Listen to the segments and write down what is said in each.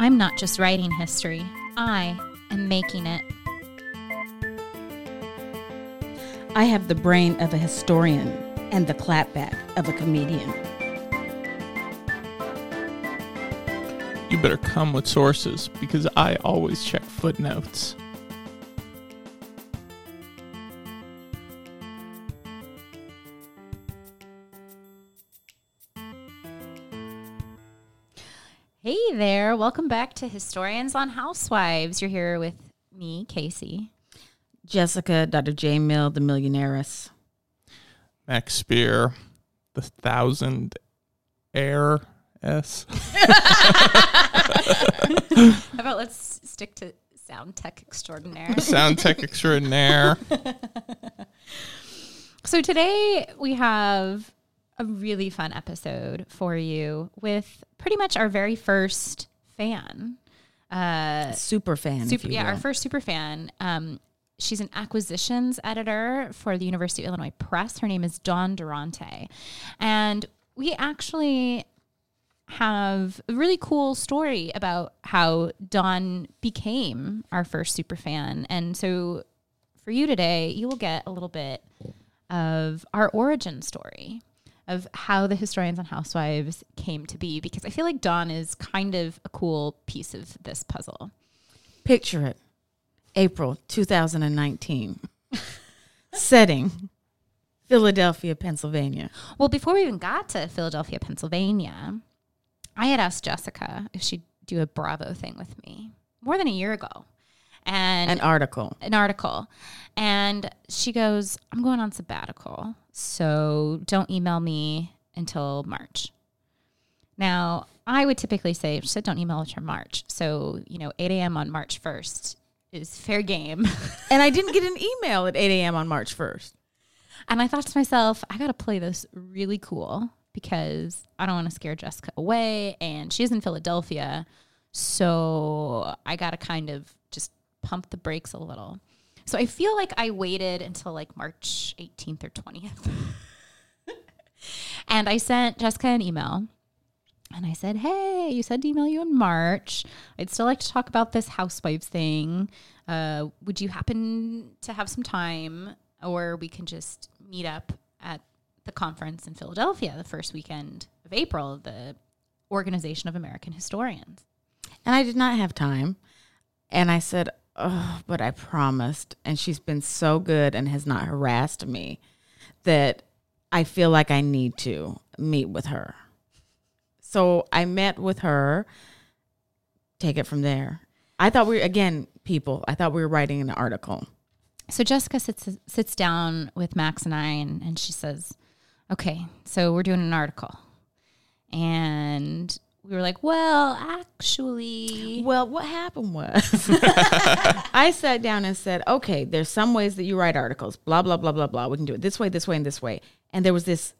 I'm not just writing history, I am making it. I have the brain of a historian and the clapback of a comedian. You better come with sources because I always check footnotes. Hey there, welcome back to Historians on Housewives. You're here with me, Casey. Jessica, Dr. J. Mill, the millionaires. Max Spear, the thousand air S. How about let's stick to sound tech extraordinaire? Sound tech extraordinaire. so today we have a really fun episode for you with pretty much our very first fan. Uh, Super fan. super, if you yeah, our first super fan. Um, she's an acquisitions editor for the University of Illinois Press. Her name is Dawn Durante, and we actually have a really cool story about how Dawn became our first super fan. And so, for you today, you will get a little bit of our origin story of how the historians on housewives came to be because i feel like dawn is kind of a cool piece of this puzzle Picture it. April 2019. Setting Philadelphia, Pennsylvania. Well, before we even got to Philadelphia, Pennsylvania, I had asked Jessica if she'd do a Bravo thing with me more than a year ago. And An article. an article. And she goes, I'm going on sabbatical. So don't email me until March. Now, I would typically say, she said, don't email until March. So, you know, 8 a.m. on March 1st is fair game. And I didn't get an email at 8 a.m. on March 1st. And I thought to myself, I got to play this really cool because I don't want to scare Jessica away. And she's in Philadelphia. So I got to kind of pump the brakes a little. So I feel like I waited until like March 18th or 20th. and I sent Jessica an email. And I said, Hey, you said to email you in March. I'd still like to talk about this housewives thing. Uh, would you happen to have some time? Or we can just meet up at the conference in Philadelphia the first weekend of April, the Organization of American Historians. And I did not have time. And I said, Oh, but I promised. And she's been so good and has not harassed me that I feel like I need to meet with her. So I met with her. Take it from there. I thought we again, people, I thought we were writing an article. So Jessica sits sits down with Max and I, and, and she says, "Okay, so we're doing an article," and we were like, "Well, actually, Well, what happened was I sat down and said, okay, there's some ways that you write articles, blah, blah, blah, blah, blah. We can do it this way, this way, and this way. And there was this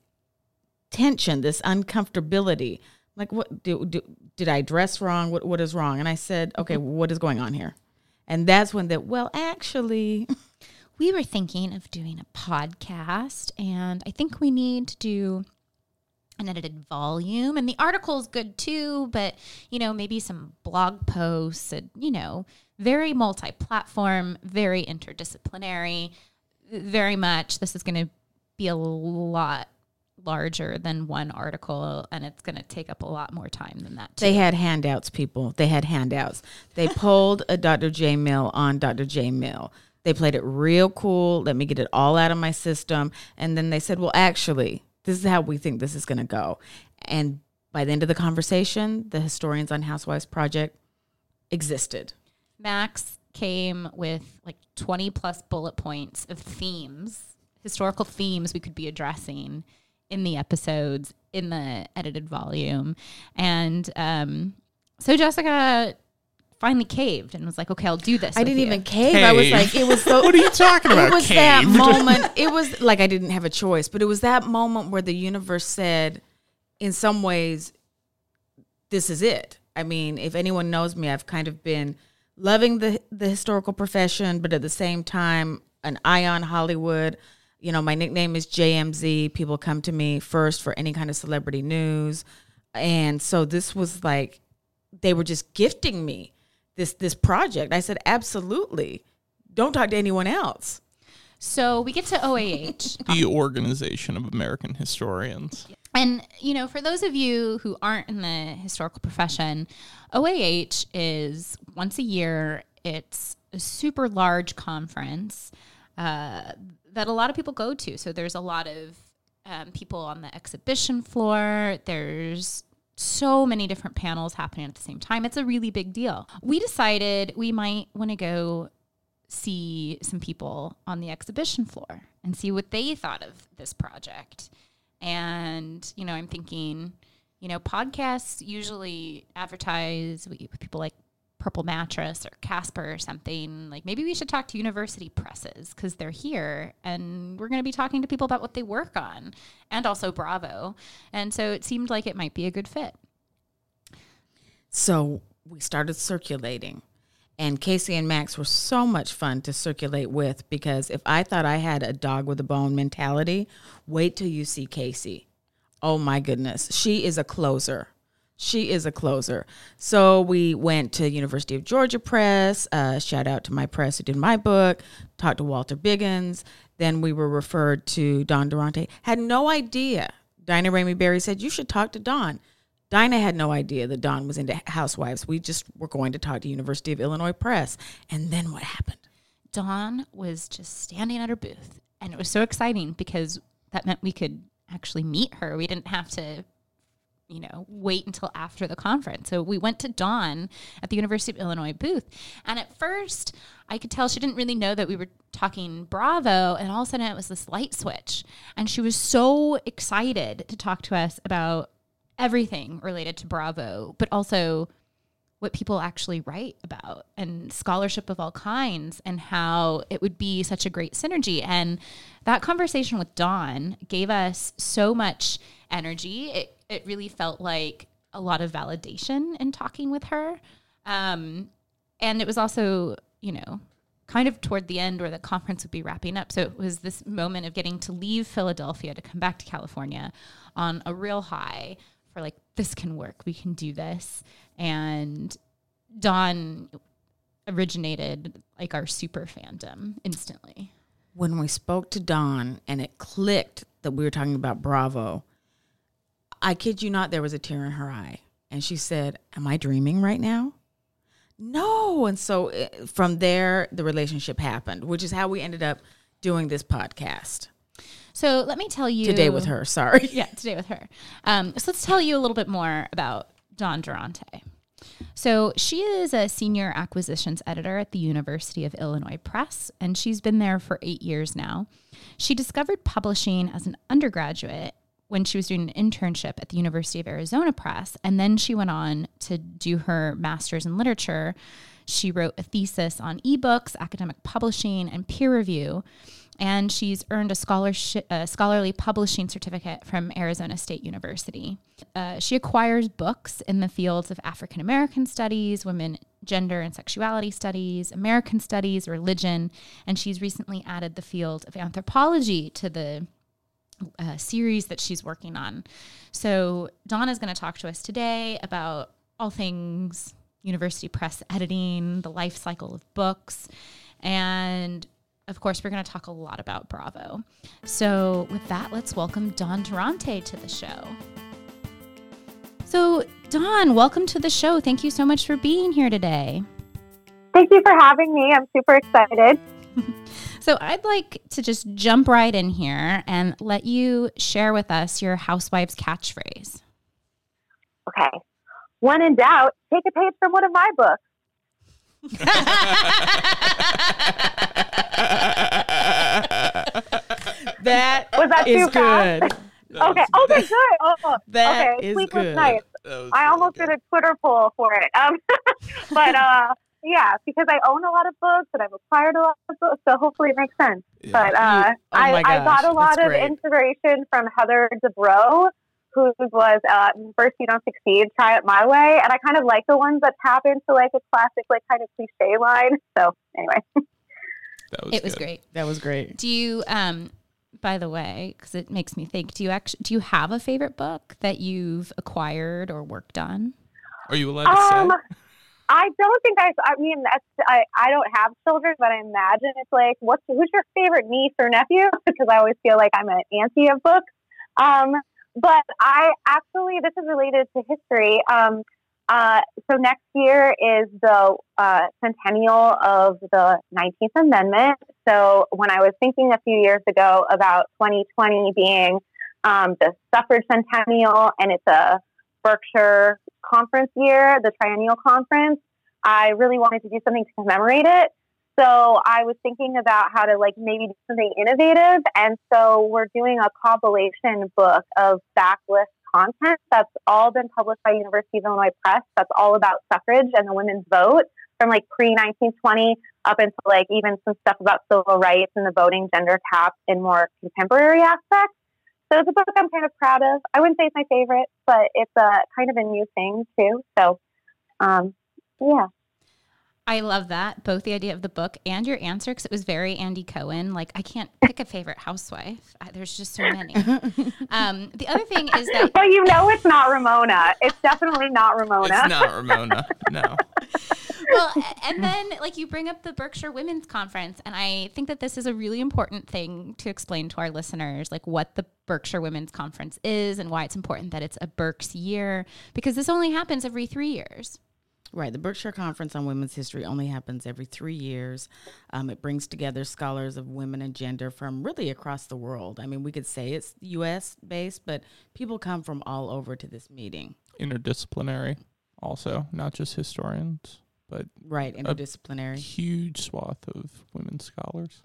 tension, this uncomfortability. Like, what do, do, did I dress wrong? What, what is wrong? And I said, okay, what is going on here? And that's when that, well, actually, we were thinking of doing a podcast, and I think we need to do." An edited volume, and the article is good too, but you know, maybe some blog posts, and you know, very multi platform, very interdisciplinary, very much this is going to be a lot larger than one article and it's going to take up a lot more time than that. Too. They had handouts, people. They had handouts. They pulled a Dr. J Mill on Dr. J Mill. They played it real cool. Let me get it all out of my system. And then they said, well, actually, this is how we think this is going to go. And by the end of the conversation, the Historians on Housewives Project existed. Max came with like 20 plus bullet points of themes, historical themes we could be addressing in the episodes in the edited volume. And um, so Jessica finally caved and was like, "Okay, I'll do this." I with didn't you." even cave. I was like, it was so. What are you talking about, It was that moment. It was like I didn't have a choice, but it was that moment where the universe said, in some ways, this is it. I mean, if anyone knows me, I've kind of been loving the the historical profession, but at the same time, an eye on Hollywood. You know, my nickname is JMZ. People come to me first for any kind of celebrity news, and so this was like they were just gifting me this this project. I said, absolutely. Don't talk to anyone else. So we get to OAH. the Organization of American Historians. And, you know, for those of you who aren't in the historical profession, OAH is once a year, it's a super large conference uh, that a lot of people go to. So there's a lot of um, people on the exhibition floor. There's so many different panels happening at the same time. It's a really big deal. We decided we might want to go see some people on the exhibition floor and see what they thought of this project. And, you know, I'm thinking, you know, podcasts usually advertise people like Purple Mattress or Casper or something. Like maybe we should talk to university presses because they're here and we're going to be talking to people about what they work on and also Bravo. And so it seemed like it might be a good fit. So we started circulating. And Casey and Max were so much fun to circulate with because if I thought I had a dog with a bone mentality, wait till you see Casey. Oh my goodness. She is a closer. She is a closer. So we went to University of Georgia Press. Uh, shout out to my press who did my book. Talked to Walter Biggins. Then we were referred to Dawn Durante. Had no idea. Daina Ramey Berry said you should talk to Dawn. Daina had no idea that Dawn was into housewives. We just were going to talk to University of Illinois Press. And then what happened? Dawn was just standing at her booth. And it was so exciting because that meant we could actually meet her. We didn't have to, you know, wait until after the conference. So we went to Dawn at the University of Illinois booth. And at first, I could tell she didn't really know that we were talking Bravo. And all of a sudden, it was this light switch. And she was so excited to talk to us about everything related to Bravo, but also what people actually write about and scholarship of all kinds and how it would be such a great synergy. And that conversation with Dawn gave us so much energy. It, it really felt like a lot of validation in talking with her. Um, and it was also, you know, kind of toward the end where the conference would be wrapping up. So it was this moment of getting to leave Philadelphia to come back to California on a real high for like, this can work. We can do this. And Dawn originated like our super fandom instantly. When we spoke to Dawn and it clicked that we were talking about Bravo, I kid you not, there was a tear in her eye. And she said, Am I dreaming right now? No. And so eh, from there, the relationship happened, which is how we ended up doing this podcast So let me tell you today with her. Sorry. yeah, today with her. Um, so let's tell you a little bit more about Dawn Durante. So she is a senior acquisitions editor at the University of Illinois Press, and she's been there for eight years now. She discovered publishing as an undergraduate when she was doing an internship at the University of Arizona Press, and then she went on to do her master's in literature. She wrote a thesis on ebooks, academic publishing, and peer review and she's earned a scholarship, a scholarly publishing certificate from Arizona State University. Uh, she acquires books in the fields of African American studies, women, gender and sexuality studies, American studies, religion, and she's recently added the field of anthropology to the uh, series that she's working on. So Donna's going to talk to us today about all things university press editing, the life cycle of books, and of course, we're going to talk a lot about Bravo. So, with that, let's welcome Dawn Durante to the show. So, Dawn, welcome to the show. Thank you so much for being here today. Thank you for having me. I'm super excited. So, I'd like to just jump right in here and let you share with us your housewife's catchphrase. Okay. When in doubt, take a page from one of my books. That Was that is too fast? good. Okay. Okay, good. Oh, oh. That okay. is Sleepless good. Nights. I almost did a Twitter poll for it. Um, but uh, yeah, because I own a lot of books and I've acquired a lot of books, so hopefully it makes sense. Yeah. But uh, oh I, my I got a lot that's of great. inspiration from Heather Dubrow, who was uh, First You Don't Succeed, Try It My Way. And I kind of like the ones that tap into like a classic, like kind of cliche line. So anyway. That was it was good. great. That was great. Do you, um, by the way, because it makes me think, do you actually do you have a favorite book that you've acquired or worked on? Are you allowed to Um, say? I don't think I. I mean, that's I. I don't have children, but I imagine it's like, what's who's your favorite niece or nephew? because I always feel like I'm an auntie of books. Um, but I actually, this is related to history. Um, uh, so next year is the uh, centennial of the 19th Amendment. So when I was thinking a few years ago about 2020 being um, the suffrage centennial, and it's a Berkshire conference year, the triennial conference, I really wanted to do something to commemorate it. So I was thinking about how to like maybe do something innovative. And so we're doing a compilation book of backlist content that's all been published by University of Illinois Press. That's all about suffrage and the women's vote from like pre 1920 up until like even some stuff about civil rights and the voting gender gap in more contemporary aspects. So it's a book I'm kind of proud of. I wouldn't say it's my favorite, but it's a kind of a new thing too. So, um, yeah. I love that, both the idea of the book and your answer, because it was very Andy Cohen. Like, I can't pick a favorite housewife. I, there's just so many. um, the other thing is that Well, you know it's not Ramona. It's definitely not Ramona. It's not Ramona. No. well, and then like you bring up the Berkshire Women's Conference, and I think that this is a really important thing to explain to our listeners, like what the Berkshire Women's Conference is and why it's important that it's a Berks year because this only happens every three years. Right. The Berkshire Conference on Women's History only happens every three years. Um, it brings together scholars of women and gender from really across the world. I mean, we could say it's U.S. based, but people come from all over to this meeting. Interdisciplinary, also, not just historians, but Right. a Interdisciplinary. huge swath of women scholars.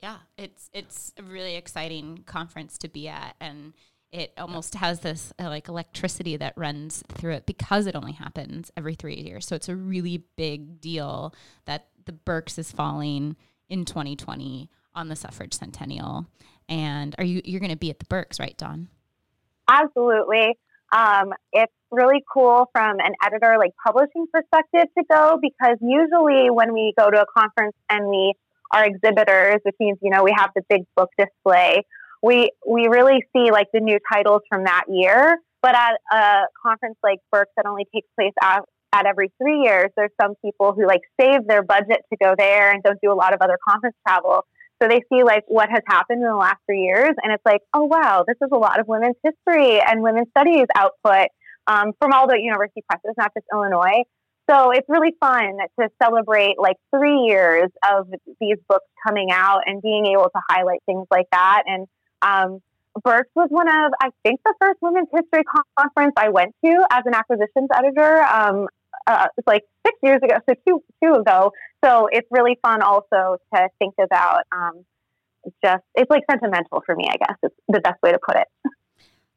Yeah, it's it's a really exciting conference to be at, and it almost has this uh, like electricity that runs through it because it only happens every three years. So it's a really big deal that the Berks is falling in 2020 on the suffrage centennial. And are you you're going to be at the Berks, right, Dawn? Absolutely. Um, it's really cool from an editor, like publishing perspective to go because usually when we go to a conference and we are exhibitors, which means, you know, we have the big book display, we, we really see like the new titles from that year. But at a conference like Berks that only takes place at, at every three years, there's some people who like save their budget to go there and don't do a lot of other conference travel. So they see like what has happened in the last three years, and it's like, oh wow, this is a lot of women's history and women's studies output um, from all the university presses, not just Illinois. So it's really fun to celebrate like three years of these books coming out and being able to highlight things like that. And um, was one of, I think, the first women's history conference I went to as an acquisitions editor. Um, uh, it's like six years ago, so two two ago. So it's really fun also to think about. Um, just it's like sentimental for me, I guess. It's the best way to put it.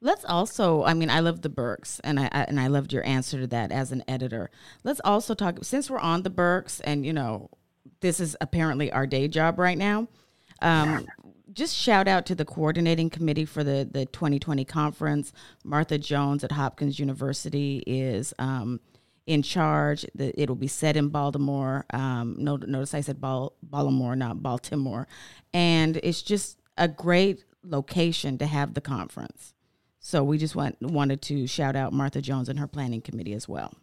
Let's also, I mean, I love the Berks, and I, I and I loved your answer to that as an editor. Let's also talk since we're on the Berks, and you know, this is apparently our day job right now. Um, just shout out to the coordinating committee for the the 2020 conference. Martha Jones at Hopkins University is um, in charge. The, it'll be set in Baltimore. Um, no, notice I said Bal- Baltimore, not Baltimore, and it's just a great location to have the conference. So we just want, wanted to shout out Martha Jones and her planning committee as well.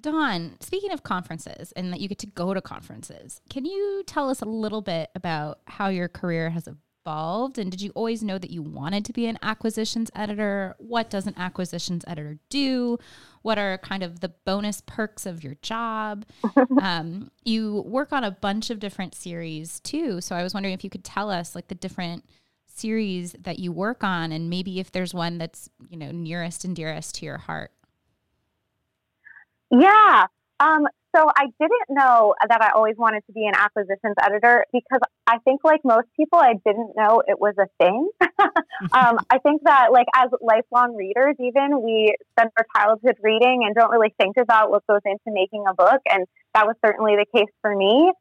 Dawn, speaking of conferences and that you get to go to conferences, can you tell us a little bit about how your career has evolved? And did you always know that you wanted to be an acquisitions editor? What does an acquisitions editor do? What are kind of the bonus perks of your job? um, you work on a bunch of different series too. So I was wondering if you could tell us like the different series that you work on and maybe if there's one that's, you know, nearest and dearest to your heart. Yeah. Um, so I didn't know that I always wanted to be an acquisitions editor because I think, like most people, I didn't know it was a thing. um, I think that, like, as lifelong readers, even we spend our childhood reading and don't really think about what goes into making a book, and that was certainly the case for me.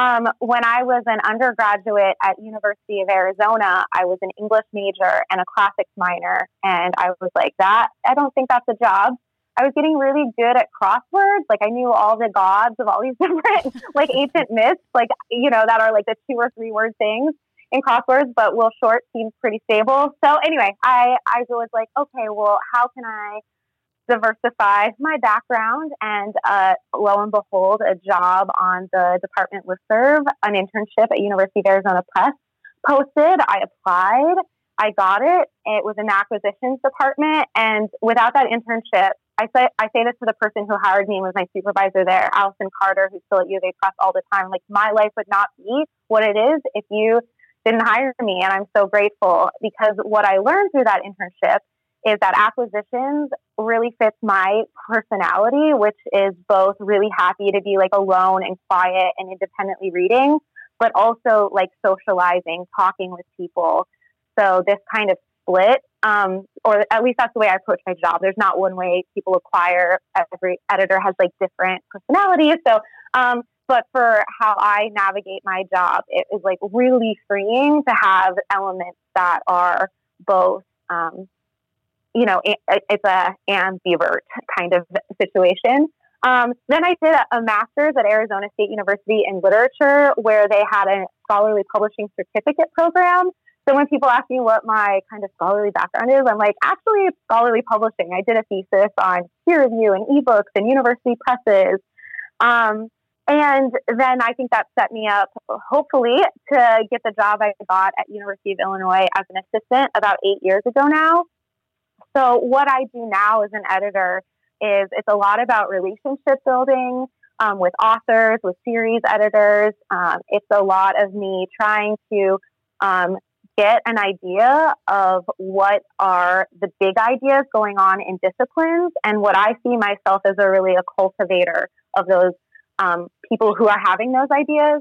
Um, when I was an undergraduate at University of Arizona, I was an English major and a classics minor, and I was like, "That I don't think that's a job." I was getting really good at crosswords. Like I knew all the gods of all these different like ancient myths, like you know, that are like the two or three word things in crosswords, but Will Shortz seems pretty stable. So anyway, I, I was like, okay, well, how can I diversify my background? And uh, lo and behold, a job on the department listserv, an internship at University of Arizona Press posted. I applied. I got it. It was an acquisitions department. And without that internship, I say I say this to the person who hired me and was my supervisor there, Allyson Carter, who's still at U of A Press all the time. Like my life would not be what it is if you didn't hire me, and I'm so grateful because what I learned through that internship is that acquisitions really fits my personality, which is both really happy to be like alone and quiet and independently reading, but also like socializing, talking with people. So this kind of split um, or at least that's the way I approach my job. There's not one way people acquire. Every editor has like different personalities. So, um, but for how I navigate my job, it is like really freeing to have elements that are both, um, you know, it, it's a ambivert kind of situation. Um, then I did a master's at Arizona State University in literature, where they had a scholarly publishing certificate program. So when people ask me what my kind of scholarly background is, I'm like, actually, it's scholarly publishing. I did a thesis on peer review and ebooks and university presses. Um, and then I think that set me up, hopefully, to get the job I got at University of Illinois as an assistant about eight years ago now. So what I do now as an editor is it's a lot about relationship building um, with authors, with series editors. Um, it's a lot of me trying to um, get an idea of what are the big ideas going on in disciplines and what I see myself as a really a cultivator of those um, people who are having those ideas.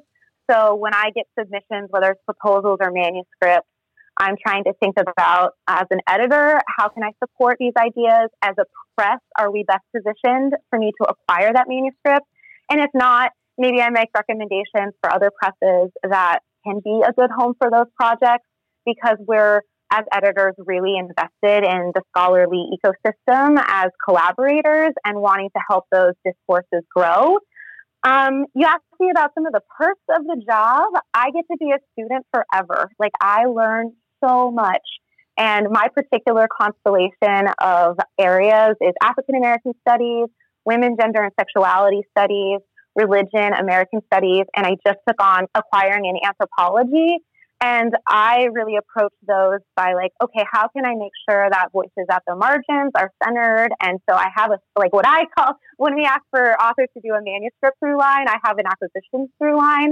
So when I get submissions, whether it's proposals or manuscripts, I'm trying to think about as an editor, how can I support these ideas? As a press, are we best positioned for me to acquire that manuscript? And if not, maybe I make recommendations for other presses that can be a good home for those projects because we're as editors really invested in the scholarly ecosystem as collaborators and wanting to help those discourses grow. Um, you asked me about some of the perks of the job. I get to be a student forever. Like I learn so much. And my particular constellation of areas is African American studies, women, gender, and sexuality studies, religion, American studies, and I just took on acquiring in anthropology. And I really approach those by like, okay, how can I make sure that voices at the margins are centered? And so I have a, like what I call, when we ask for authors to do a manuscript through line, I have an acquisition through line.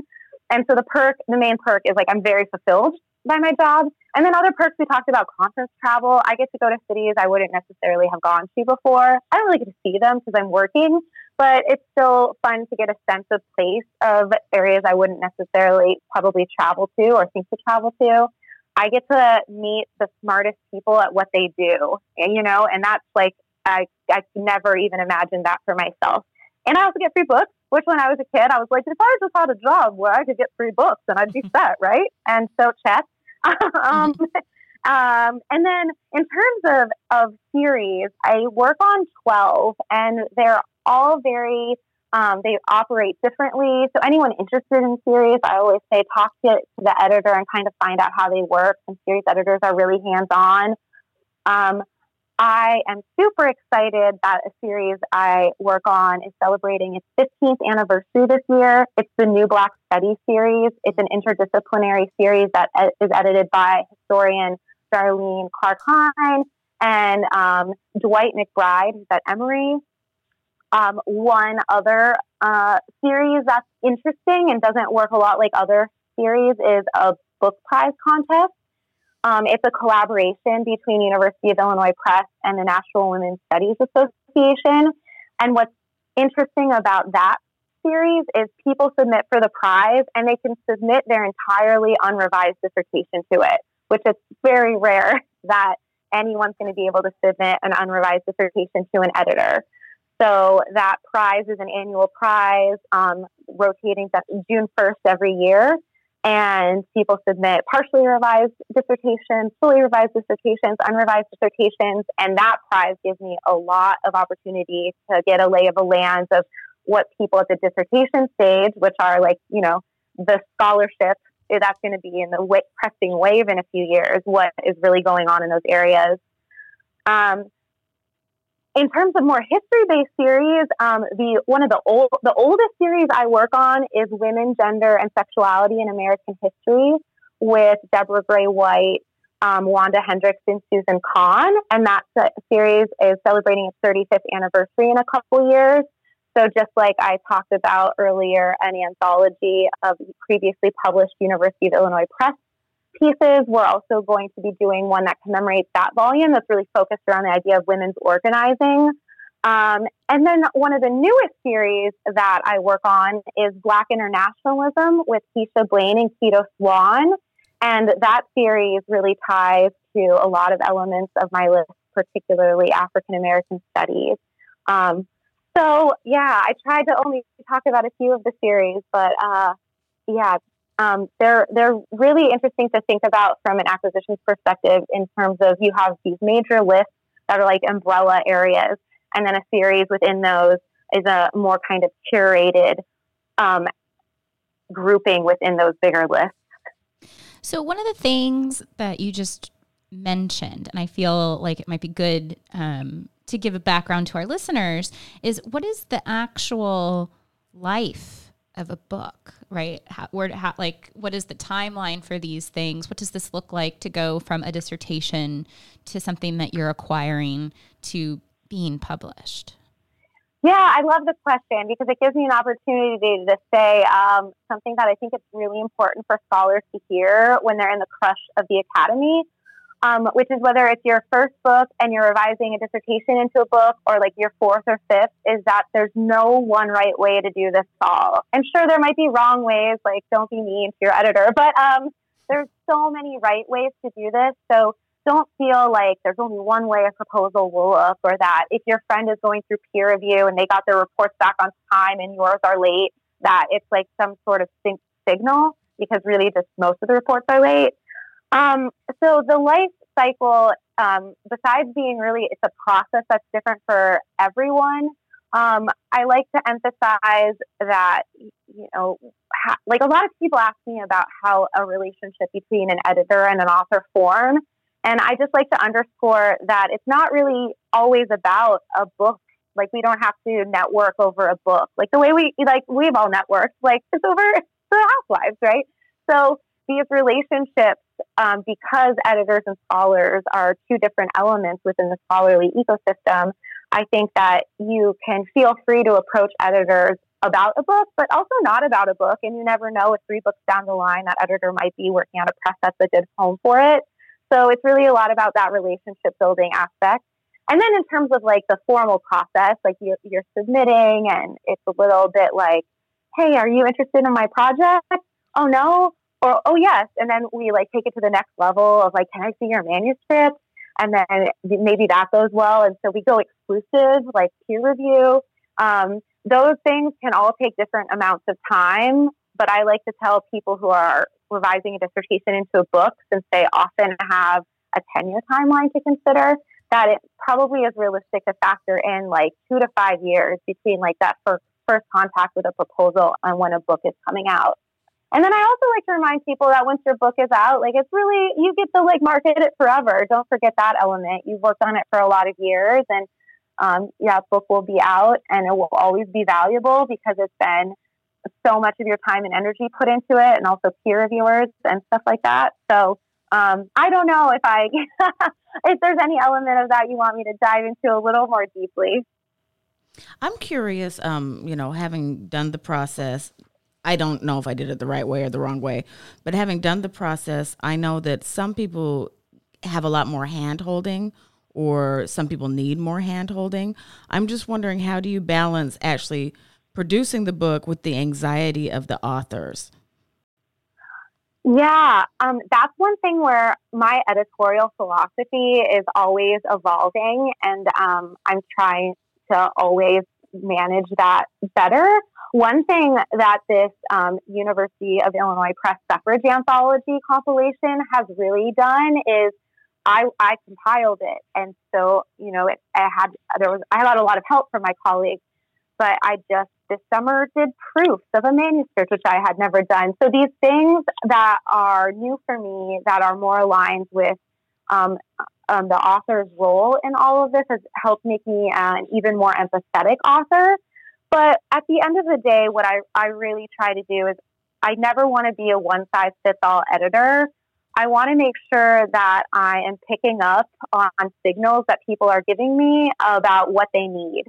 And so the perk, the main perk is like, I'm very fulfilled by my job. And then other perks, we talked about conference travel. I get to go to cities I wouldn't necessarily have gone to before. I don't really get to see them because I'm working, but it's still fun to get a sense of place of areas I wouldn't necessarily probably travel to or think to travel to. I get to meet the smartest people at what they do, and, you know, and that's like, I, I never even imagined that for myself. And I also get free books, which when I was a kid, I was like, if I just had a job where I could get free books, then I'd be set, right? And so check. um, um, and then in terms of, of series, I work on 12 and they're all very, um, they operate differently. So anyone interested in series, I always say talk to, to the editor and kind of find out how they work. And series editors are really hands on. Um, I am super excited that a series I work on is celebrating its 15th anniversary this year. It's the New Black Studies series. It's an interdisciplinary series that is edited by historian Darlene Clark and um, Dwight McBride, who's at Emory. Um, one other uh, series that's interesting and doesn't work a lot like other series is a book prize contest. Um, it's a collaboration between University of Illinois Press and the National Women's Studies Association. And what's interesting about that series is people submit for the prize and they can submit their entirely unrevised dissertation to it, which is very rare that anyone's going to be able to submit an unrevised dissertation to an editor. So that prize is an annual prize, um, rotating June 1st every year and people submit partially revised dissertations, fully revised dissertations, unrevised dissertations, and that prize gives me a lot of opportunity to get a lay of the lands of what people at the dissertation stage, which are like, you know, the scholarship that's going to be in the w- pressing wave in a few years, what is really going on in those areas. Um, in terms of more history-based series, um, the one of the old, the oldest series I work on is Women, Gender, and Sexuality in American History with Deborah Gray White, um, Wanda Hendricks, and Susan Cahn, and that series is celebrating its 35th anniversary in a couple years. So just like I talked about earlier, an anthology of previously published University of Illinois Press pieces. We're also going to be doing one that commemorates that volume that's really focused around the idea of women's organizing. Um, and then one of the newest series that I work on is Black Internationalism with Keisha Blain and Quito Swan. And that series really ties to a lot of elements of my list, particularly African American studies. Um, so, yeah, I tried to only talk about a few of the series, but uh, yeah, um, they're they're really interesting to think about from an acquisitions perspective in terms of you have these major lists that are like umbrella areas, and then a series within those is a more kind of curated um, grouping within those bigger lists. So one of the things that you just mentioned, and I feel like it might be good um, to give a background to our listeners, is what is the actual life of a book, right? How, where, how, like, what is the timeline for these things? What does this look like to go from a dissertation to something that you're acquiring to being published? Yeah, I love the question because it gives me an opportunity to say um, something that I think it's really important for scholars to hear when they're in the crush of the academy, um, which is whether it's your first book and you're revising a dissertation into a book or like your fourth or fifth, is that there's no one right way to do this all. I'm sure there might be wrong ways, like don't be mean to your editor, but um, there's so many right ways to do this. So don't feel like there's only one way a proposal will look or that if your friend is going through peer review and they got their reports back on time and yours are late, that it's like some sort of signal because really just most of the reports are late. Um, so the life cycle, um, besides being really, it's a process that's different for everyone. Um, I like to emphasize that, you know, ha- like a lot of people ask me about how a relationship between an editor and an author form. And I just like to underscore that it's not really always about a book. Like we don't have to network over a book. Like the way we like we've all networked. Like it's over the housewives, right? So these relationships, um, because editors and scholars are two different elements within the scholarly ecosystem, I think that you can feel free to approach editors about a book, but also not about a book. And you never know if three books down the line, that editor might be working at a press that's a good home for it. So it's really a lot about that relationship building aspect. And then in terms of like the formal process, like you're, you're submitting and it's a little bit like, hey, are you interested in my project? Oh no, oh yes. And then we like take it to the next level of like can i see your manuscript? And then maybe that goes well. And so we go exclusive like peer review. Um, those things can all take different amounts of time but i like to tell people who are revising a dissertation into a book since they often have a 10 year timeline to consider that it probably is realistic to factor in like two to five years between like that first, first contact with a proposal and when a book is coming out And then I also like to remind people that once your book is out, like it's really you get to like market it forever. Don't forget that element. You've worked on it for a lot of years, and um, yeah, book will be out, and it will always be valuable because it's been so much of your time and energy put into it, and also peer reviewers and stuff like that. So um, I don't know if I if there's any element of that you want me to dive into a little more deeply. I'm curious, um, you know, having done the process, I don't know if I did it the right way or the wrong way, but having done the process, I know that some people have a lot more hand holding or some people need more hand holding. I'm just wondering how do you balance actually producing the book with the anxiety of the authors? Yeah, um, that's one thing where my editorial philosophy is always evolving, and um, I'm trying to always manage that better. One thing that this um, University of Illinois Press suffrage anthology compilation has really done is I, I compiled it, and so you know it, I had there was I had a lot of help from my colleagues, but I just this summer did proofs of a manuscript which I had never done. So these things that are new for me, that are more aligned with um, um, the author's role in all of this has helped make me an even more empathetic author. But at the end of the day, what I, I really try to do is I never want to be a one size fits all editor. I want to make sure that I am picking up on signals that people are giving me about what they need.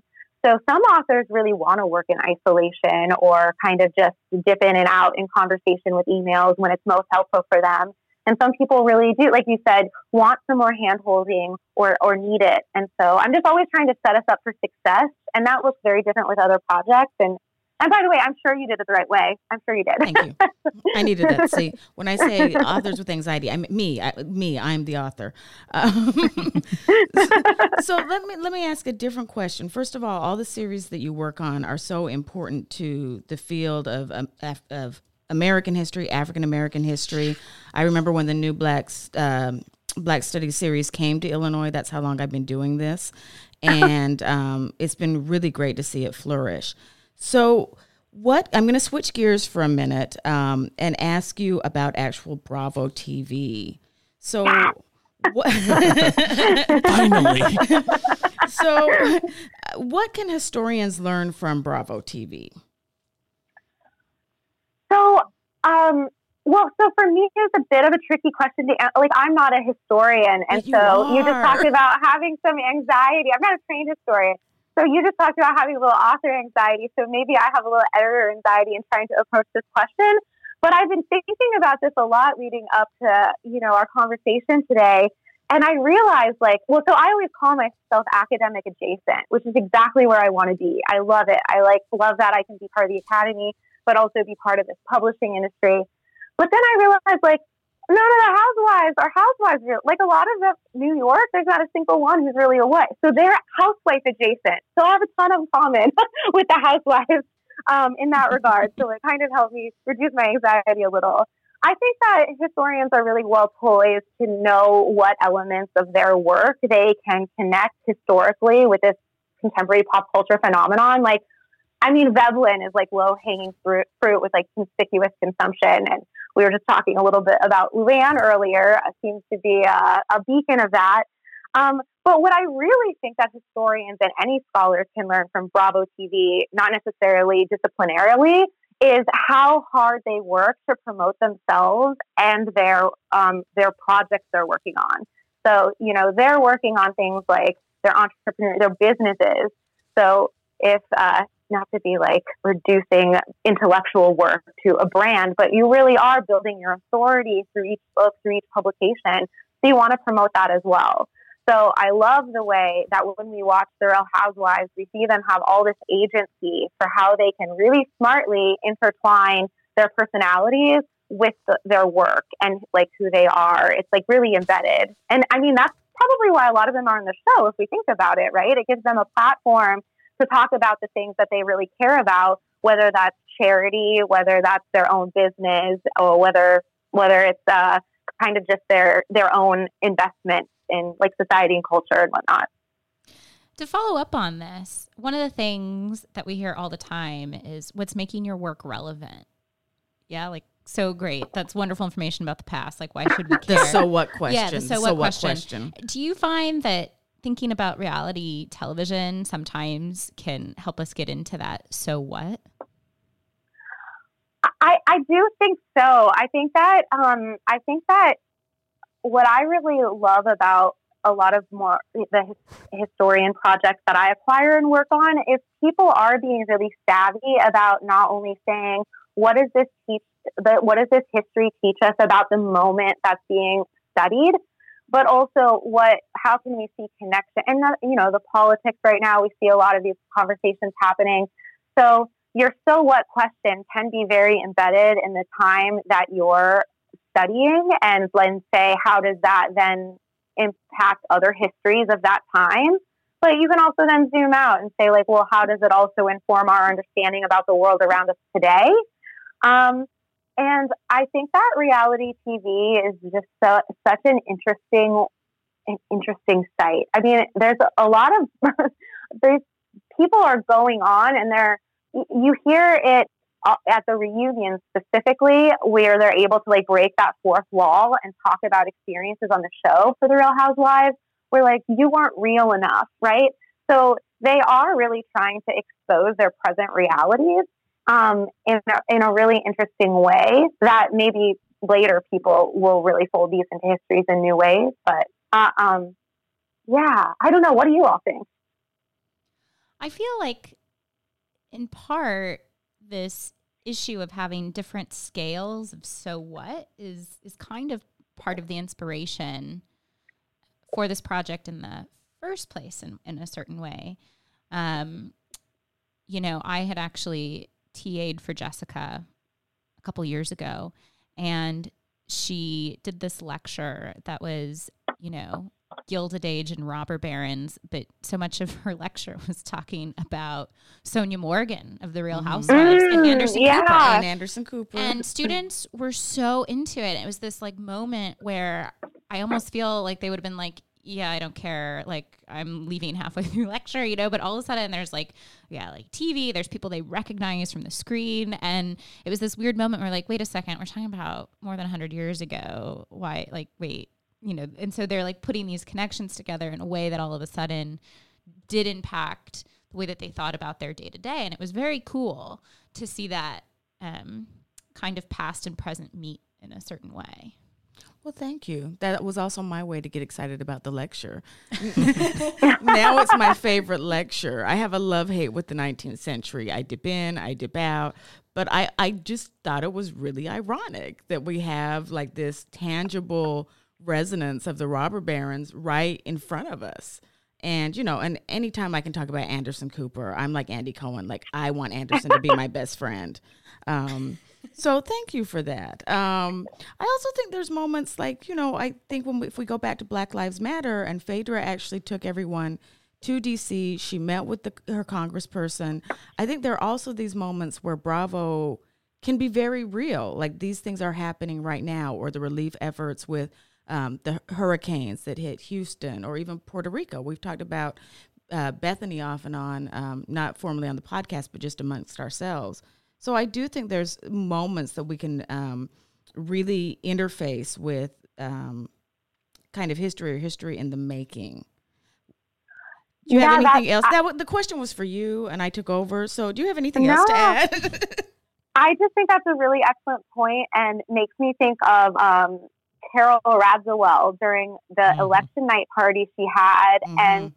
So some authors really want to work in isolation or kind of just dip in and out in conversation with emails when it's most helpful for them. And some people really do, like you said, want some more hand holding or, or need it. And so I'm just always trying to set us up for success. And that looks very different with other projects. And and by the way, I'm sure you did it the right way. I'm sure you did. Thank you. I needed that. See, when I say authors with anxiety, I mean me. I, me, I'm the author. Um, so let me let me ask a different question. First of all, all the series that you work on are so important to the field of um, of American history, African American history. I remember when the new Black um, Black Studies series came to Illinois. That's how long I've been doing this, and um, it's been really great to see it flourish. So, what I'm going to switch gears for a minute um, and ask you about actual Bravo TV. So, what, finally. so, what can historians learn from Bravo TV? So, um, well, so for me, it's a bit of a tricky question to answer. Like, I'm not a historian, and You so you just talked about having some anxiety. I'm not a trained historian, so you just talked about having a little author anxiety. So maybe I have a little editor anxiety in trying to approach this question. But I've been thinking about this a lot leading up to you know our conversation today, and I realized like, well, so I always call myself academic adjacent, which is exactly where I want to be. I love it. I like love that I can be part of the academy, but also be part of this publishing industry. But then I realized, like, none of the housewives are housewives. real- Like a lot of the New York, there's not a single one who's really a wife. So they're housewife adjacent. So I have a ton in common with the housewives um, in that regard. So it kind of helped me reduce my anxiety a little. I think that historians are really well poised to know what elements of their work they can connect historically with this contemporary pop culture phenomenon. Like, I mean, Veblen is like low hanging fruit, fruit with like conspicuous consumption. And we were just talking a little bit about Luann earlier, uh, seems to be a, a beacon of that. Um, but what I really think that historians and any scholars can learn from Bravo TV, not necessarily disciplinarily, is how hard they work to promote themselves and their um, their projects they're working on. So you know they're working on things like their entrepreneur, their businesses. So if uh, not to be like reducing intellectual work to a brand, but you really are building your authority through each book, through each publication. So you want to promote that as well. So I love the way that when we watch The Real Housewives, we see them have all this agency for how they can really smartly intertwine their personalities with the, their work and like who they are. It's like really embedded. And I mean, that's probably why a lot of them are on the show if we think about it, right? It gives them a platform to talk about the things that they really care about, whether that's charity, whether that's their own business, or whether whether it's uh, kind of just their their own investment in like society and culture and whatnot. To follow up on this, one of the things that we hear all the time is what's making your work relevant. Yeah, like so great. That's wonderful information about the past. Like, why should we The care? so what question. Yeah, the so what, question. question. Do you find that thinking about reality television sometimes can help us get into that so what? I, I do think so. I think that um, I think that what I really love about a lot of more the historian projects that I acquire and work on is people are being really savvy about not only saying what does this teach the, what does this history teach us about the moment that's being studied, but also what how can we see connection? And the, you know the politics right now we see a lot of these conversations happening. So your so what question can be very embedded in the time that you're studying and then say how does that then impact other histories of that time? But you can also then zoom out and say like well how does it also inform our understanding about the world around us today? Um, and i think that reality tv is just so, such an interesting an interesting site. I mean there's a lot of there's people are going on and they're you hear it at the reunion specifically where they're able to like break that fourth wall and talk about experiences on the show for the real housewives where like you weren't real enough right? So they are really trying to expose their present realities um, in, a, in a really interesting way that maybe later people will really fold these into histories in new ways but uh, um, yeah i don't know what do you all think I feel like, in part, this issue of having different scales of so what is is kind of part of the inspiration for this project in the first place in, in a certain way. Um, you know, I had actually TA'd for Jessica a couple years ago, and she did this lecture that was, you know, Gilded Age and robber barons, but so much of her lecture was talking about Sonja Morgan of the Real Housewives and Mm, Anderson yeah. Cooper. And Anderson Cooper. And students were so into it. It was this like moment where I almost feel like they would have been like, yeah, I don't care. Like I'm leaving halfway through lecture, you know, but all of a sudden there's like, yeah, like TV, there's people they recognize from the screen. And it was this weird moment where like, wait a second, we're talking about more than hundred years ago. Why, like, wait, you know, and so they're like putting these connections together in a way that all of a sudden did impact the way that they thought about their day to day. And it was very cool to see that um, kind of past and present meet in a certain way. Well, thank you. That was also my way to get excited about the lecture. now it's my favorite lecture. I have a love hate with the 19th century. I dip in, I dip out, but I, I just thought it was really ironic that we have like this tangible resonance of the robber barons right in front of us. And you know, and anytime I can talk about Anderson Cooper, I'm like Andy Cohen. Like I want Anderson to be my best friend. Um, so thank you for that. Um, I also think there's moments like you know I think when we, if we go back to Black Lives Matter and Phaedra actually took everyone to DC, she met with the, her congressperson. I think there are also these moments where Bravo can be very real. Like these things are happening right now, or the relief efforts with um, the hurricanes that hit Houston or even Puerto Rico. We've talked about uh, Bethenny off and on, um, not formally on the podcast, but just amongst ourselves. So I do think there's moments that we can um, really interface with um, kind of history or history in the making. Do you have anything else? That wa- the question was for you, and I took over. So do you have anything else to add? I just think that's a really excellent point and makes me think of um, Carole Radziwill during the Mhm. election night party she had Mhm. and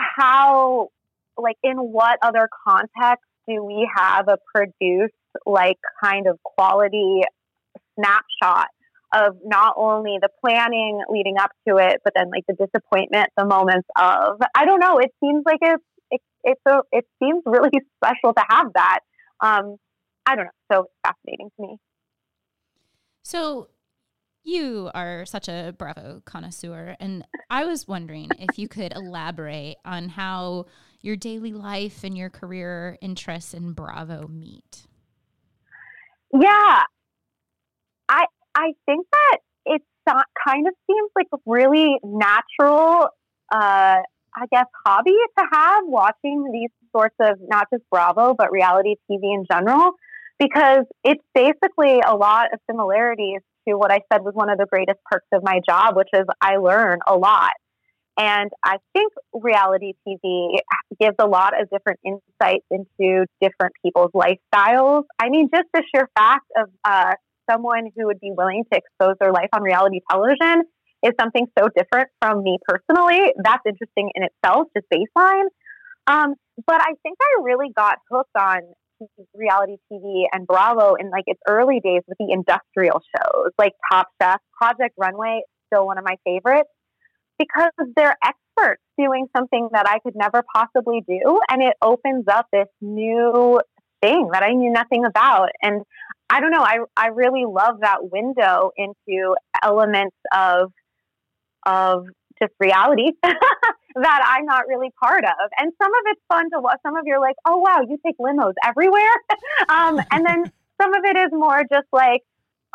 how, like, in what other context do we have a produced, like, kind of quality snapshot of not only the planning leading up to it, but then, like, the disappointment, the moments of, I don't know, it seems like it's, it, it's a, it seems really special to have that. Um, I don't know. So fascinating to me. So you are such a Bravo connoisseur, and I was wondering if you could elaborate on how your daily life and your career interests in Bravo meet. Yeah, I I think that it's not, kind of seems like a really natural, uh, I guess, hobby to have watching these sorts of not just Bravo but reality TV in general, because it's basically a lot of similarities to what I said was one of the greatest perks of my job, which is I learn a lot. And I think reality TV gives a lot of different insights into different people's lifestyles. I mean, just the sheer fact of uh, someone who would be willing to expose their life on reality television is something so different from me personally. That's interesting in itself, just baseline. Um, but I think I really got hooked on reality TV and Bravo in like its early days with the industrial shows like Top Chef, Project Runway, still one of my favorites because they're experts doing something that I could never possibly do. And it opens up this new thing that I knew nothing about. And I don't know, I, I really love that window into elements of, of just reality that I'm not really part of. And some of it's fun to watch. Some of you're like, oh, wow, you take limos everywhere. um, and then some of it is more just like,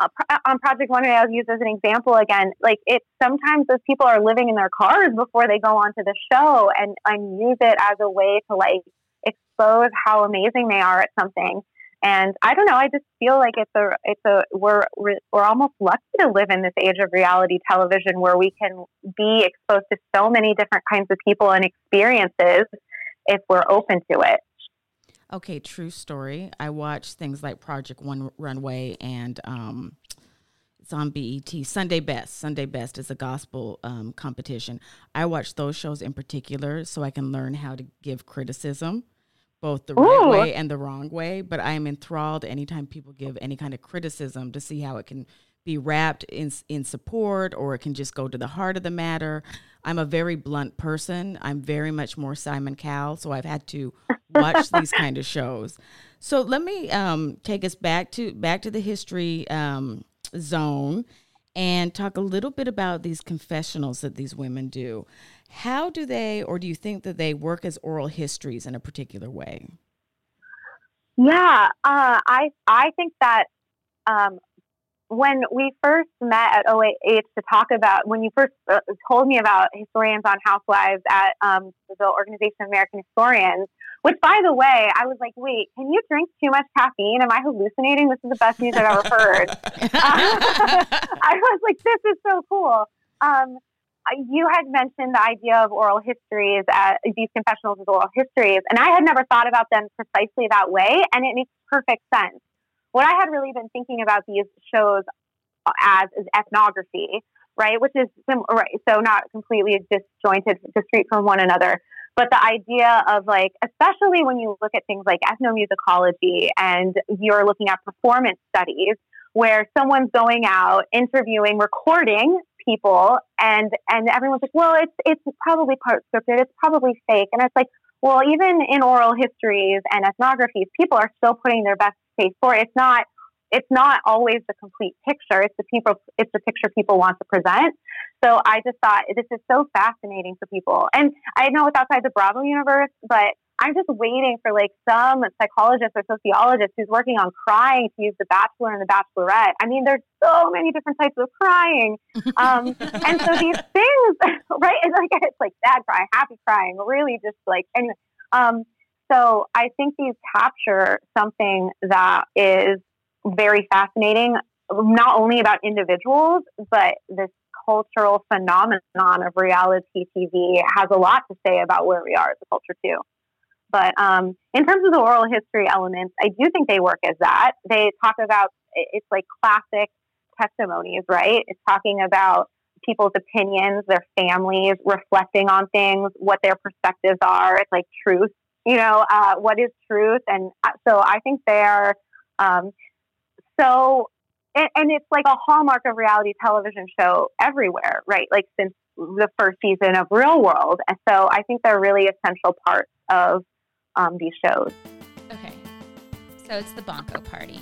on Project Runway, I'll use as an example again. Like it's sometimes those people are living in their cars before they go onto the show, and and use it as a way to like expose how amazing they are at something. And I don't know. I just feel like it's a it's a we're, we're almost lucky to live in this age of reality television where we can be exposed to so many different kinds of people and experiences if we're open to it. Okay, true story. I watch things like Project One Runway and um, it's on BET. Sunday Best. Sunday Best is a gospel um, competition. I watch those shows in particular so I can learn how to give criticism, both the Ooh. right way and the wrong way. But I am enthralled anytime people give any kind of criticism to see how it can be wrapped in in support or it can just go to the heart of the matter. I'm a very blunt person. I'm very much more Simon Cowell, so I've had to watch these kind of shows. So let me um, take us back to back to the history um, zone and talk a little bit about these confessionals that these women do. How do they, or do you think that they work as oral histories in a particular way? Yeah, uh, I I think that um, when we first met at OAH to talk about, when you first uh, told me about historians on housewives at um, the Organization of American Historians, which by the way, I was like, wait, can you drink too much caffeine? Am I hallucinating? This is the best news I've ever heard. I was like, this is so cool. Um, you had mentioned the idea of oral histories, uh, these confessionals as oral histories, and I had never thought about them precisely that way, and it makes perfect sense what I had really been thinking about these shows as is ethnography, right? Which is sim- right, so not completely disjointed, discrete from one another. But the idea of like, especially when you look at things like ethnomusicology and you're looking at performance studies, where someone's going out interviewing, recording people, and and everyone's like, well, it's it's probably part scripted, it's probably fake, and it's like, well, even in oral histories and ethnographies, people are still putting their best face for. It's not it's not always the complete picture. It's the people it's the picture people want to present. So I just thought this is so fascinating for people. And I know it's outside the Bravo universe, but I'm just waiting for like some psychologist or sociologist who's working on crying to use the Bachelor and the Bachelorette. I mean, there's so many different types of crying, um, and so these things, right? It's like it's like sad crying, happy crying, really just like anyway. Um, so I think these capture something that is very fascinating, not only about individuals, but this cultural phenomenon of reality TV has a lot to say about where we are as a culture too. But um, in terms of the oral history elements, I do think they work as that. They talk about it's like classic testimonies, right? It's talking about people's opinions, their families reflecting on things, what their perspectives are. It's like truth you know, uh, what is truth. And uh, so I think they're um, so, and, and, it's like a hallmark of reality television show everywhere, right? Like since the first season of Real World. And so I think they're really essential parts of um, these shows. Okay. So it's the Bunco Party.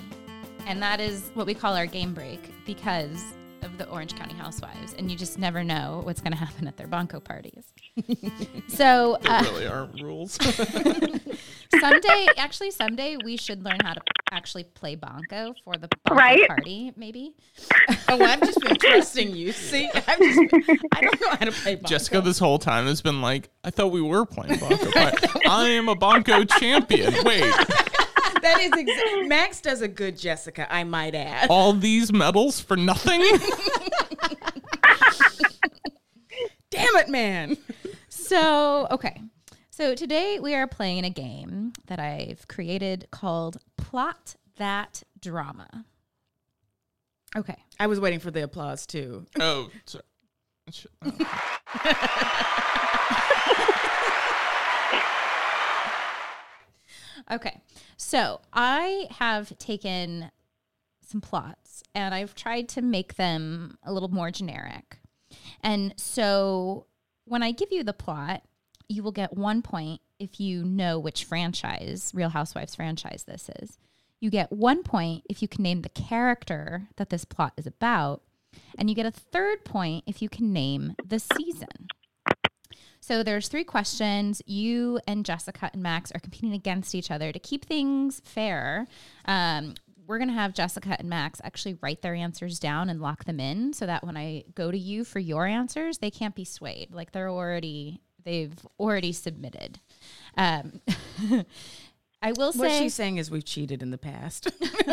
And that is what we call our game break because of the Orange County Housewives, and you just never know what's going to happen at their Bunco parties. so there uh, really aren't rules. someday, actually, someday we should learn how to actually play Bunco for the Bunco right? party, maybe. oh, I've just been trusting you. See, I've just I don't know how to play Bunco. Jessica, this whole time has been like, I thought we were playing Bunco. I am a Bunco champion. Wait. that is exa- Max does a good Jessica, I might add. All these medals for nothing? Damn it, man. So, okay. So today we are playing a game that I've created called Plot That Drama. Okay. I was waiting for the applause too. oh, sorry. Sh-. Okay. So I have taken some plots and I've tried to make them a little more generic. And so when I give you the plot, you will get one point if you know which franchise, Real Housewives franchise, this is. You get one point if you can name the character that this plot is about. And you get a third point if you can name the season. So there's three questions. You and Jessica and Max are competing against each other to keep things fair. Um, we're going to have Jessica and Max actually write their answers down and lock them in so that when I go to you for your answers, they can't be swayed. Like they're already, they've already submitted. Um, I will say What she's saying is we've cheated in the past.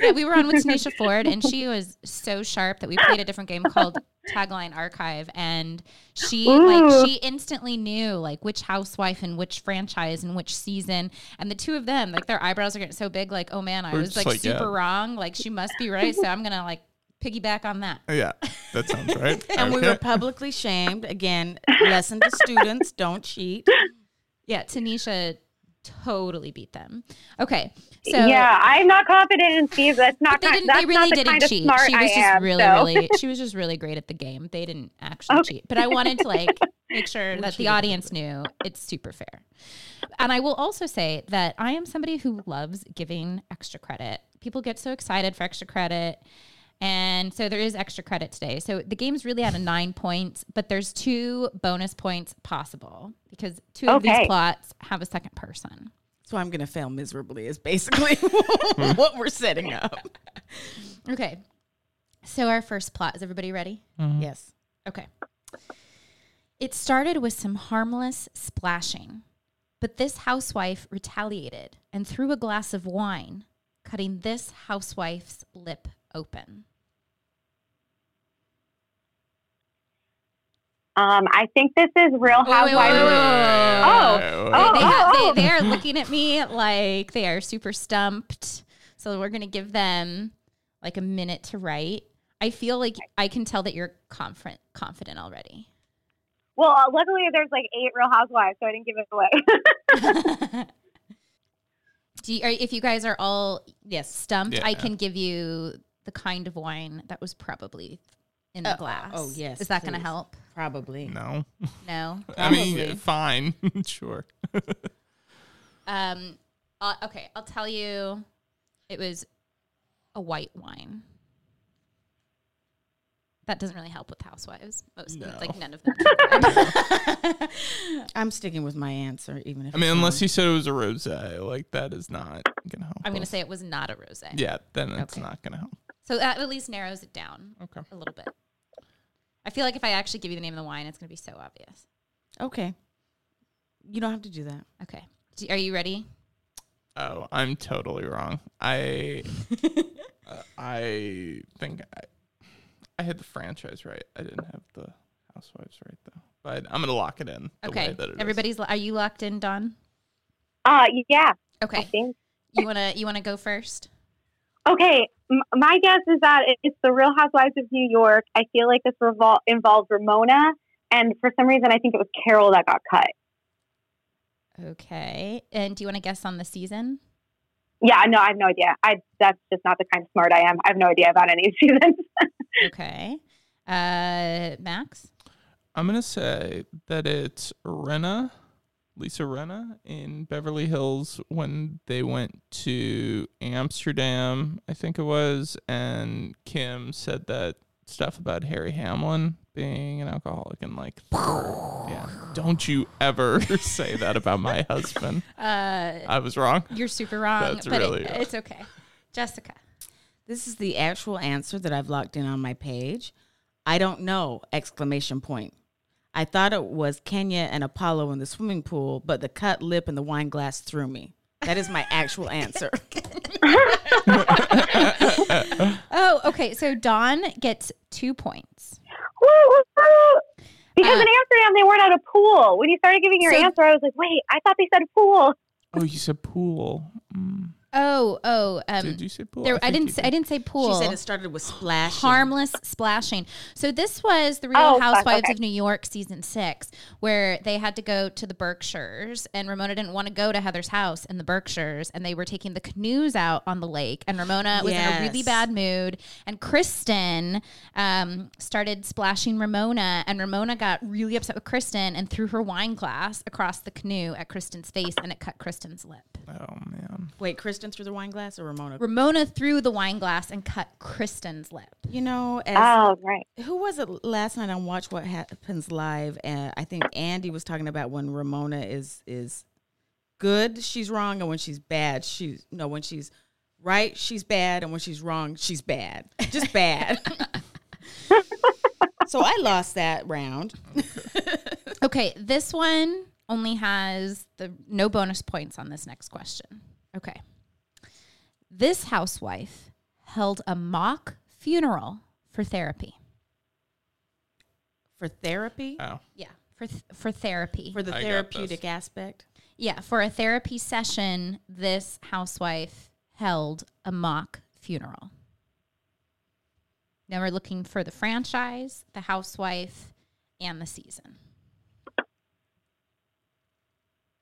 yeah, we were on with Tanisha Ford, and she was so sharp that we played a different game called Tagline Archive, and she like she instantly knew like which housewife and which franchise and which season, and the two of them like their eyebrows are getting so big, like oh man, I We're was like, like, super yeah. wrong, like she must be right, so I'm gonna like piggyback on that. yeah, that sounds right. and we were publicly shamed. Again, lesson to students, don't cheat. Yeah, Tanisha totally beat them. Okay, so yeah, I'm not confident in Steve. That's not. They didn't. that's They really not the didn't kind of cheat. She was I just am, really, so. really. She was just really great at the game. They didn't actually cheat, but I wanted to like make sure that the audience knew it's super fair. And I will also say that I am somebody who loves giving extra credit. People get so excited for extra credit. And so there is extra credit today. So the game's really out of nine points, but there's two bonus points possible because two of these plots have a second person. So I'm going to fail miserably, is basically what we're setting up. Okay. So our first plot, is everybody ready? Mm-hmm. Yes. Okay. It started with some harmless splashing, but this housewife retaliated and threw a glass of wine, cutting this housewife's lip open. Um, I think this is Real wait, wait, Housewives. Oh, Wait, wait, oh, they, oh. they, they are looking at me like they are super stumped. So we're going to give them like a minute to write. I feel like I can tell that you're confident confident already. Well, uh, luckily there's like eight Real Housewives, so I didn't give it away. Do you, are, if you guys are all yes stumped, I can give you the kind of wine that was probably in the Uh, glass. oh, yes, is that going to please. help? Probably. No, No. I mean fine, sure. Um. Uh, okay, I'll tell you. It was a white wine. That doesn't really help with housewives. Most No. like none of them. I'm sticking with my answer, even if I mean, unless you said it was a rosé, like that is not gonna help. I'm going to us. say it was not a rosé. yeah, then it's Okay. not gonna help. So that at least narrows it down Okay. a little bit. I feel like if I actually give you the name of the wine, it's going to be so obvious. Okay. You don't have to do that. Okay. Do, are you ready? Oh, I'm totally wrong. I uh, I think I, I had the franchise right. I didn't have the housewives right though. But I'm gonna lock it in. The Okay. way that it is. Everybody's. Are you locked in, Dawn? uh, yeah, I Okay. think. You wanna you wanna go first? Okay, m- my guess is that it's the Real Housewives of New York. I feel like this revol- involves Ramona, and for some reason, I think it was Carole that got cut. Okay. And do you want to guess on the season? Yeah, no, I have no idea. I that's just not the kind of smart I am. I have no idea about any seasons. Okay. Uh, Max. I'm gonna say that it's Rinna, Lisa Rinna in Beverly Hills when they went to Amsterdam, I think it was, and Kim said that stuff about Harry Hamlin being an alcoholic and like, yeah, don't you ever say that about my husband. Uh, I was wrong. you're super wrong, That's but really- it, it's okay. Jessica. This is the actual answer that I've locked in on my page. I don't know! Exclamation point. I thought it was Kenya and Apollo in the swimming pool, but the cut lip and the wine glass threw me. That is my actual answer. Oh, okay. So Dawn gets two points. Because Uh, in Amsterdam they weren't at a pool. When you started giving your So- answer, I was like, wait, I thought they said pool. Oh, you said pool. Mm. Oh, oh. Um, Did you say pool? there, I, think didn't. Say, did. I didn't say pool. She said it started with splash. harmless splashing. So this was the Real Oh, Housewives okay. of New York season six, where they had to go to the Berkshires, and Ramona didn't want to go to Heather's house in the Berkshires, and they were taking the canoes out on the lake, and Ramona was in a really bad mood, and Kristen um, started splashing Ramona, and Ramona got really upset with Kristen and threw her wine glass across the canoe at Kristen's face, and it cut Kristen's lip. Oh man. Wait, Kristen through the wine glass or Ramona? Ramona threw the wine glass and cut Kristen's lip. You know, as Oh, right. who was it last night on Watch What Happens Live? And I think Andy was talking about when Ramona is is good, she's wrong, and when she's bad, she's no. When she's right, she's bad, and when she's wrong, she's bad. Just bad. so I lost that round. Okay, this one only has the no bonus points on this next question. Okay. This housewife held a mock funeral for therapy. For therapy, Oh. Yeah, for th- for therapy. for the I got therapeutic this. aspect. yeah, for a therapy session, this housewife held a mock funeral. Now we're looking for the franchise, the housewife, and the season.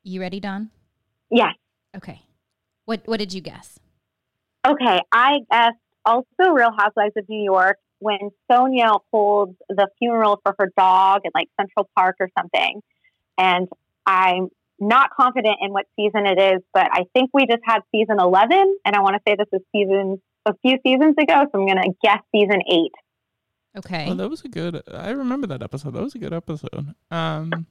You ready, Dawn? Yes. Okay. What what did you guess? Okay, I guess also Real Housewives of New York when Sonja holds the funeral for her dog in like Central Park or something. And I'm not confident in what season it is, but I think we just had season 11. And I want to say this is season a few seasons ago. So I'm going to guess season eight. Okay. Oh, that was a good. I remember that episode. That was a good episode. Um.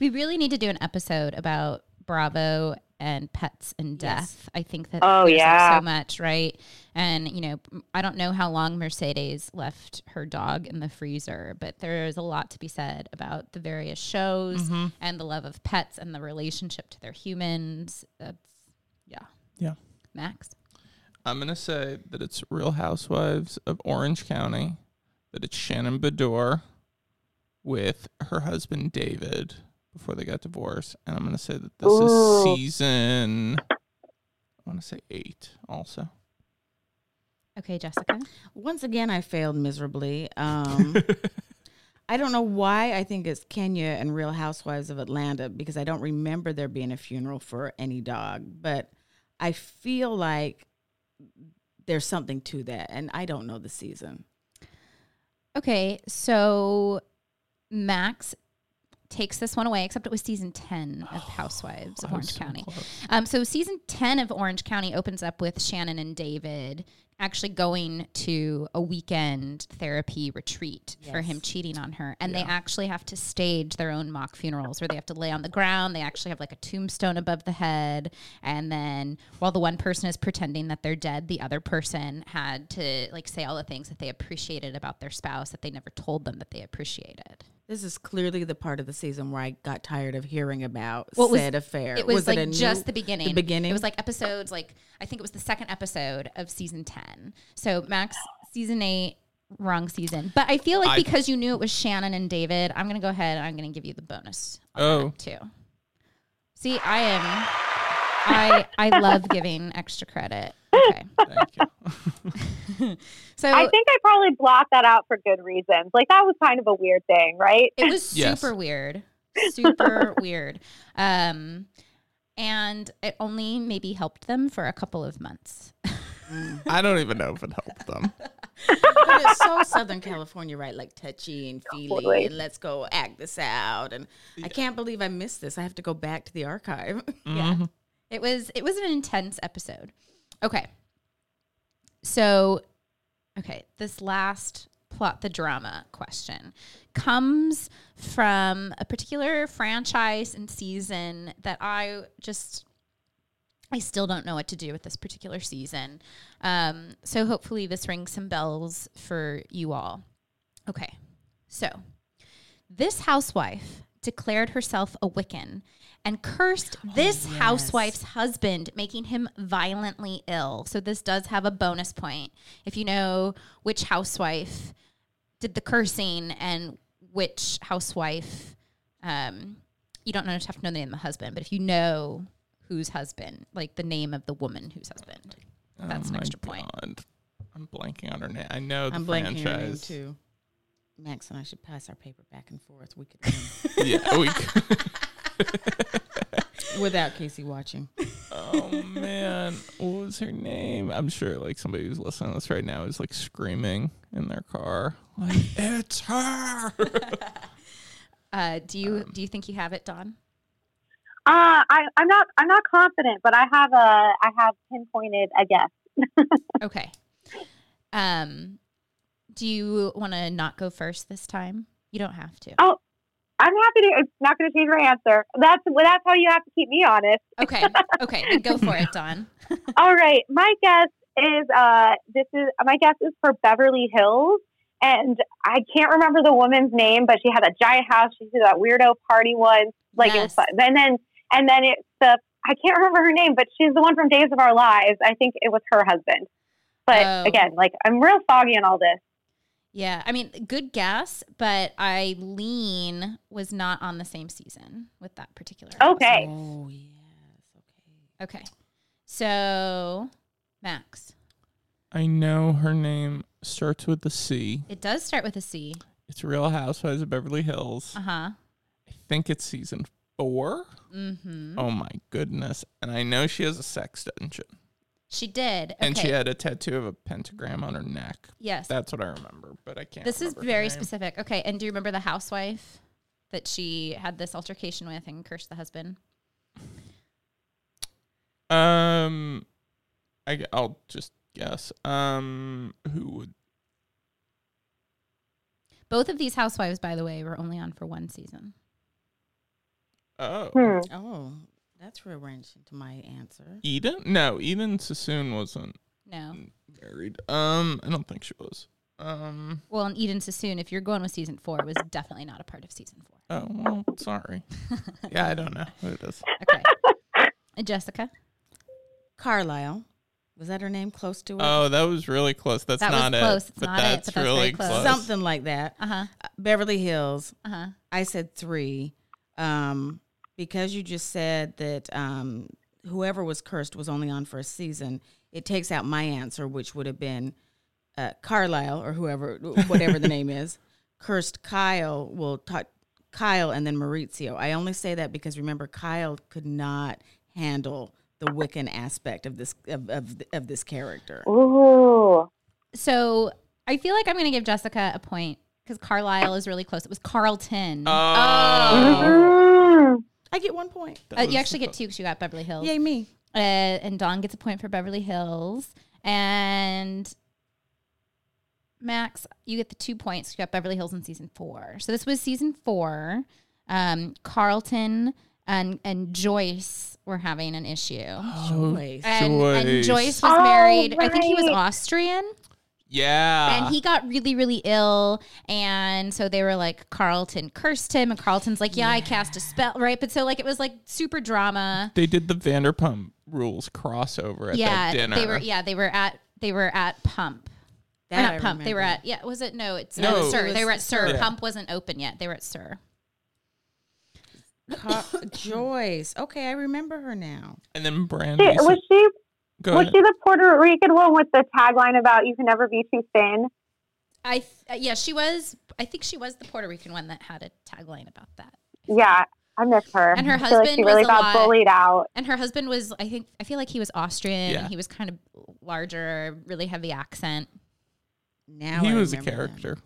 we really need to do an episode about Bravo and pets and death. I think that Oh, yeah. so much, right? And you know, I don't know how long Mercedes left her dog in the freezer, but there's a lot to be said about the various shows Mm-hmm. and the love of pets and the relationship to their humans. That's yeah. Yeah. Max. I'm gonna say that it's Real Housewives of Orange County. That it's Shannon Beador with her husband David before they got divorced, and I'm gonna say that this is season. I want to say eight. Also, Okay, Jessica. Once again, I failed miserably. Um, I don't know why I think it's Kenya and Real Housewives of Atlanta because I don't remember there being a funeral for any dog, but I feel like there's something to that, and I don't know the season. Okay, so Max takes this one away, except it was season 10 of Housewives of Orange so County. Um, so season 10 of Orange County opens up with Shannon and David actually going to a weekend therapy retreat for him cheating on her. And they actually have to stage their own mock funerals where they have to lay on the ground. They actually have like a tombstone above the head. And then while the one person is pretending that they're dead, the other person had to like say all the things that they appreciated about their spouse that they never told them that they appreciated. This is clearly the part of the season where I got tired of hearing about What was- said affair. It was, like a new- just the beginning. The beginning. It was like episodes like I think it was the second episode of season ten. So Max season eight, wrong season. But I feel like I- because you knew it was Shannon and David, I'm gonna go ahead and I'm gonna give you the bonus. on Oh. that, too. See, I am. I I love giving extra credit. Okay, thank you. so I think I probably blocked that out for good reasons. Like that was kind of a weird thing, right? It was Yes. super weird. Super weird. Um and it only maybe helped them for a couple of months. I don't even know if it helped them. but it's so Southern California, right? Like touchy and feely, Totally. and let's go act this out. And I can't believe I missed this. I have to go back to the archive. Yeah. It was it was an intense episode. Okay. So okay, this last plot the drama question comes from a particular franchise and season that I just I still don't know what to do with this particular season. Um, so hopefully this rings some bells for you all. Okay. So This housewife declared herself a Wiccan and cursed this housewife's husband, making him violently ill. So this does have a bonus point if you know which housewife did the cursing and which housewife. Um, you don't have to know the name of the husband, but if you know whose husband, like the name of the woman whose husband, that's Oh an my extra point. I'm blanking on her name. I know the I'm blanking on her name franchise. too. Max and I should pass our paper back and forth. We could yeah, we. Could. Without Casey watching. oh man, what was her name? I'm sure like somebody who's listening to this right now is like screaming in their car, like it's her. Uh, do you do you think you have it, Dawn? Uh, I, I'm not. I'm not confident, but I have a. I have pinpointed a guess. Okay. Um, do you want to not go first this time? You don't have to. Oh, I'm happy to. It's not going to change my answer. That's well, that's how you have to keep me honest. Okay. Okay. Go for it, Dawn. All right, my guess is. Uh, this is my guess is for Beverly Hills, and I can't remember the woman's name, but she had a giant house. She did that weirdo party once. Like it was fun. And then and then it's the. I can't remember her name, but she's the one from Days of Our Lives. I think it was her husband. But Oh. again, like I'm real foggy on all this. Yeah. I mean, good guess, but Eileen was not on the same season with that particular. house. Okay. Oh yes. Okay. Okay. So, Max, I know her name starts with the C. it does start with a C. It's Real Housewives of Beverly Hills. Uh huh. I think it's season four. Mm-hmm. Oh my goodness! And I know she has a sex dungeon, She did. Okay. and she had a tattoo of a pentagram on her neck. yes. That's what I remember, but I can't. This is remember her very name. specific. Okay. And do you remember the housewife that she had this altercation with and cursed the husband? Um, I will just guess. Um, who would? Both of these housewives, by the way, were only on for one season. Oh, Hmm. Oh, that's rearranged to my answer. Eden? No, Eden Sassoon wasn't No. married. Um, I don't think she was. Um. Well, and Eden Sassoon, if you're going with season four, was definitely not a part of season four. Oh well, sorry. yeah, I don't know who it is. Okay. And Jessica? Carlisle. Was that her name? Close to it? Oh, that was really close. That's That was not close. it. It's but not it, that's but that's really close. close. Something like that. Uh huh. Uh, Beverly Hills. Uh huh. I said three. Um, because you just said that um, whoever was cursed was only on for a season, it takes out my answer, which would have been uh, Carlisle or whoever, whatever the name is. Cursed Kyle will talk Kyle and then Mauricio. I only say that because remember Kyle could not handle the Wiccan aspect of this of, of, of this character. Ooh. So I feel like I'm going to give Jessica a point because Carlisle is really close. It was Carlton. Oh, Mm. I get one point. Uh, you actually get two because you got Beverly Hills. Yay me. Uh, and Dawn gets a point for Beverly Hills. And Max, you get the two points. You got Beverly Hills in season four. So this was season four. Um, Carlton and and Joyce were having an issue. Joyce. And, and Joyce. Joyce was Oh, married. I think he was. Austrian. Yeah. and he got really really ill and so they were like carlton cursed him and carlton's like yeah, i cast a spell right but so like it was like super drama they did the Vanderpump Rules crossover at yeah that dinner. they were yeah they were at they were at pump or That not I pump they were at yeah was it no it's No. no, sir It they were at SUR SUR. pump wasn't open yet they were at SUR Car- Joyce. Okay, I remember her now. and then Brandi. Was she Go was ahead. she the Puerto Rican one with the tagline about "You can never be too thin"? i th- uh, yeah she was i think she was the puerto rican one that had a tagline about that Yeah, I miss her. And her I feel like husband she really was a got lot- bullied out. and her husband was i think i feel like he was austrian Yeah. and he was kind of larger really heavy accent Now he I was a remember him. character.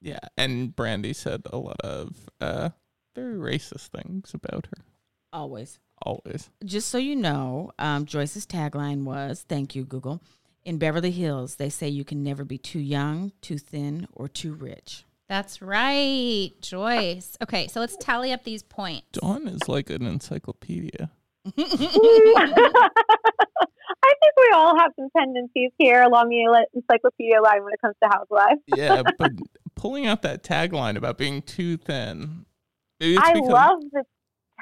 Yeah, and Brandi said a lot of uh, very racist things about her. Always. Always. Just so you know, um, Joyce's tagline was "Thank you, Google." In Beverly Hills, they say you can never be too young, too thin, or too rich. That's right, Joyce. Okay, so let's tally up these points. Dawn is like an encyclopedia. I think we all have some tendencies here along the encyclopedia line when it comes to housewives. Yeah, but pulling out that tagline about being too thin. Maybe it's I because- love the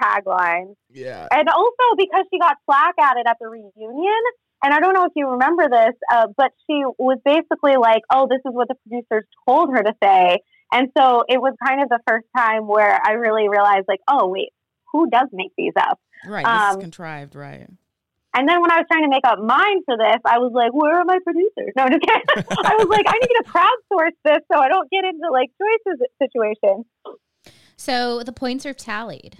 tagline. Yeah. And also because she got flack at it at the reunion. And I don't know if you remember this, uh, but she was basically like, oh, this is what the producers told her to say. And so it was kind of the first time where I really realized, like, oh, wait, who does make these up? Right. This is Um, contrived, right. And then when I was trying to make up mine for this, I was like, where are my producers? No, just kidding. I was like, I need to crowdsource this so I don't get into like choices situation. So the points are tallied.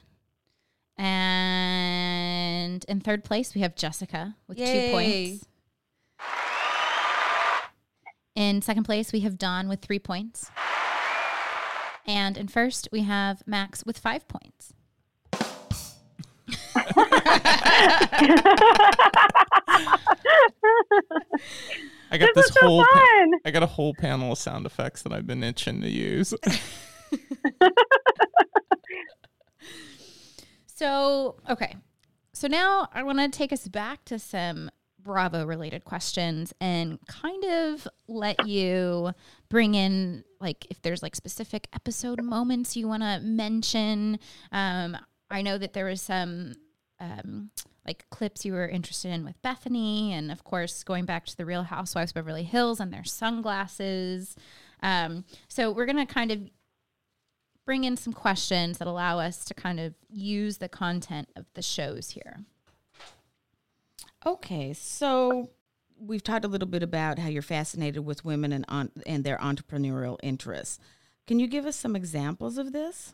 And in third place, we have Jessica with two points. In second place, we have Dawn with three points. And in first, we have Max with five points. I got This this, is so whole pa- I got a whole panel of sound effects that I've been itching to use. So, okay. So now I want to take us back to some Bravo related questions and kind of let you bring in, like, if there's like specific episode moments you want to mention. Um, I know that there was some. Um, like clips you were interested in with Bethenny, and of course, going back to the Real Housewives of Beverly Hills and their sunglasses. Um, so, we're going to kind of bring in some questions that allow us to kind of use the content of the shows here. Okay, so we've talked a little bit about how you're fascinated with women and on, and their entrepreneurial interests. Can you give us some examples of this?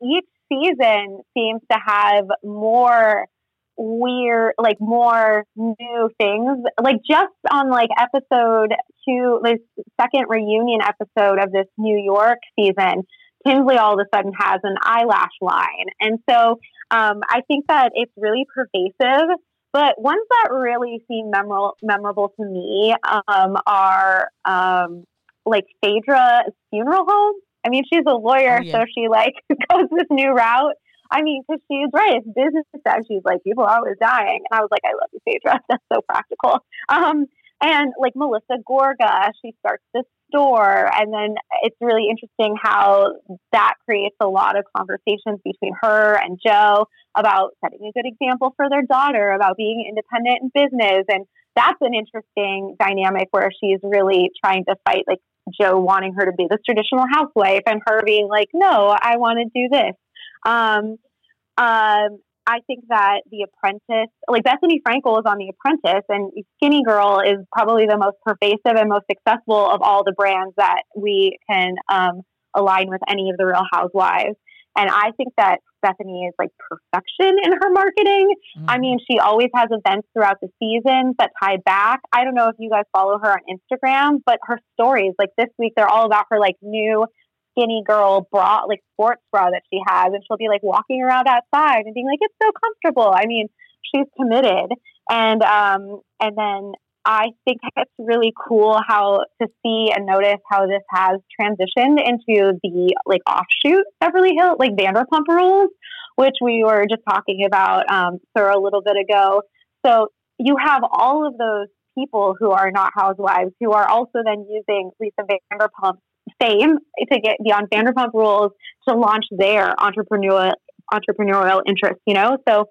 each season seems to have more weird like more new things like just on like episode two this second reunion episode of this new york season tinsley all of a sudden has an eyelash line and so um, i think that it's really pervasive but ones that really seem memorable memorable to me um, are um, like phaedra's funeral home I mean, she's a lawyer, Oh, yeah. so she like goes this new route. I mean, because she's right. It's business time. She's like, people are always dying. And I was like, I love you, Phaedra. That's so practical. Um, and like Melissa Gorga, she starts this store. And then it's really interesting how that creates a lot of conversations between her and Joe about setting a good example for their daughter, about being independent in business. And that's an interesting dynamic where she's really trying to fight like Joe wanting her to be this traditional housewife and her being like, no, I want to do this. Um, um, I think that The Apprentice, like Bethenny Frankel is on The Apprentice, and Skinny Girl is probably the most pervasive and most successful of all the brands that we can um, align with any of the Real Housewives. And I think that Bethenny is like perfection in her marketing. I mean, she always has events throughout the seasons that tie back. I don't know if you guys follow her on Instagram, but her stories, like this week, they're all about her like new skinny girl bra, like sports bra that she has. And she'll be like walking around outside and being like, it's so comfortable. I mean, she's committed. And, um, and then I think it's really cool how to see and notice how this has transitioned into the like offshoot Beverly Hills, like Vanderpump Rules, which we were just talking about um, for a little bit ago. So you have all of those people who are not housewives who are also then using Lisa Vanderpump's fame to get beyond Vanderpump Rules to launch their entrepreneurial entrepreneurial interests. You know, so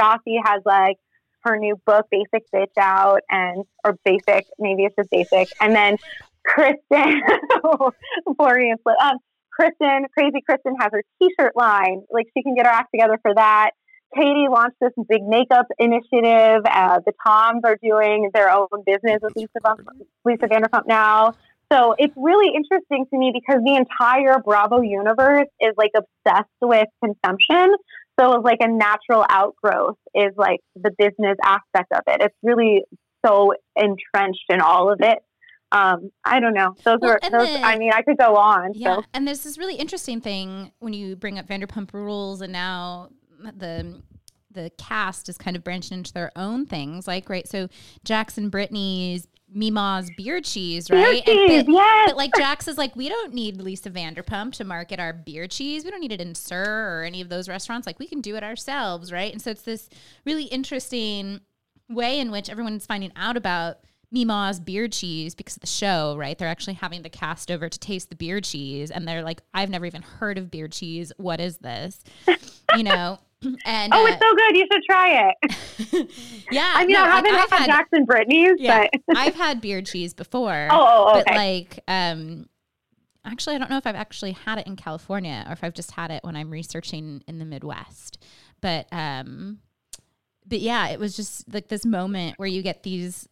Stassi has like her new book, Basic Bitch, out, and or Basic, maybe it's just Basic, and then Kristen, Florian, um, Kristen, Crazy Kristen has her T-shirt line. Like she can get her act together for that. Katie launched this big makeup initiative. Uh, the Toms are doing their own business with Lisa, Lisa Vanderpump now. So it's really interesting to me because the entire Bravo universe is like obsessed with consumption. So it's like a natural outgrowth is like the business aspect of it. It's really so entrenched in all of it. Um, I don't know. Those Well, are those. the- I mean, I could go on. Yeah, So and there's this really interesting thing when you bring up Vanderpump Rules, and now the the cast is kind of branching into their own things. Like, right, so Jackson Brittany's Mima's beer cheese, right? Beer cheese, but, yes. but like Jax is like, we don't need Lisa Vanderpump to market our beer cheese. We don't need it in SUR or any of those restaurants. Like, we can do it ourselves, right? And so it's this really interesting way in which everyone's finding out about Mima's beer cheese because of the show, right? They're actually having the cast over to taste the beer cheese, and they're like, "I've never even heard of beer cheese. What is this?" you know. And oh, uh, it's so good. You should try it. yeah, I mean, no, I haven't I've had, Jackson Brittany's, yeah, but I've had beer cheese before. Oh, oh, but okay. like, um, actually, I don't know if I've actually had it in California or if I've just had it when I'm researching in the Midwest. But um, but yeah, it was just like this moment where you get these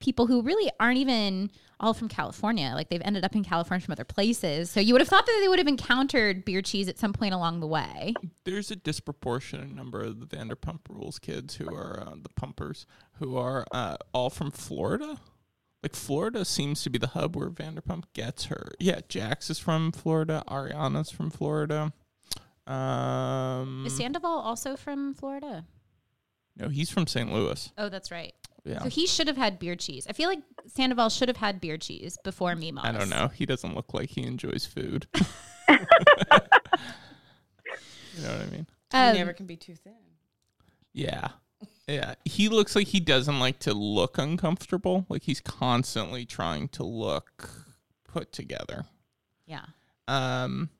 people who really aren't even all from California. Like they've ended up in California from other places. So you would have thought that they would have encountered beer cheese at some point along the way. There's a disproportionate number of the Vanderpump Rules kids who are uh, the pumpers who are uh, all from Florida. Like Florida seems to be the hub where Vanderpump gets her. Yeah, Jax is from Florida. Ariana's from Florida. Um, Is Sandoval also from Florida? no, he's from St. Louis. Oh, that's right. Yeah. So he should have had beer cheese. I feel like Sandoval should have had beer cheese before Mima. I don't know. He doesn't look like he enjoys food. you know what I mean? Um, you never can be too thin. Yeah. Yeah. He looks like he doesn't like to look uncomfortable. Like he's constantly trying to look put together. Yeah. Um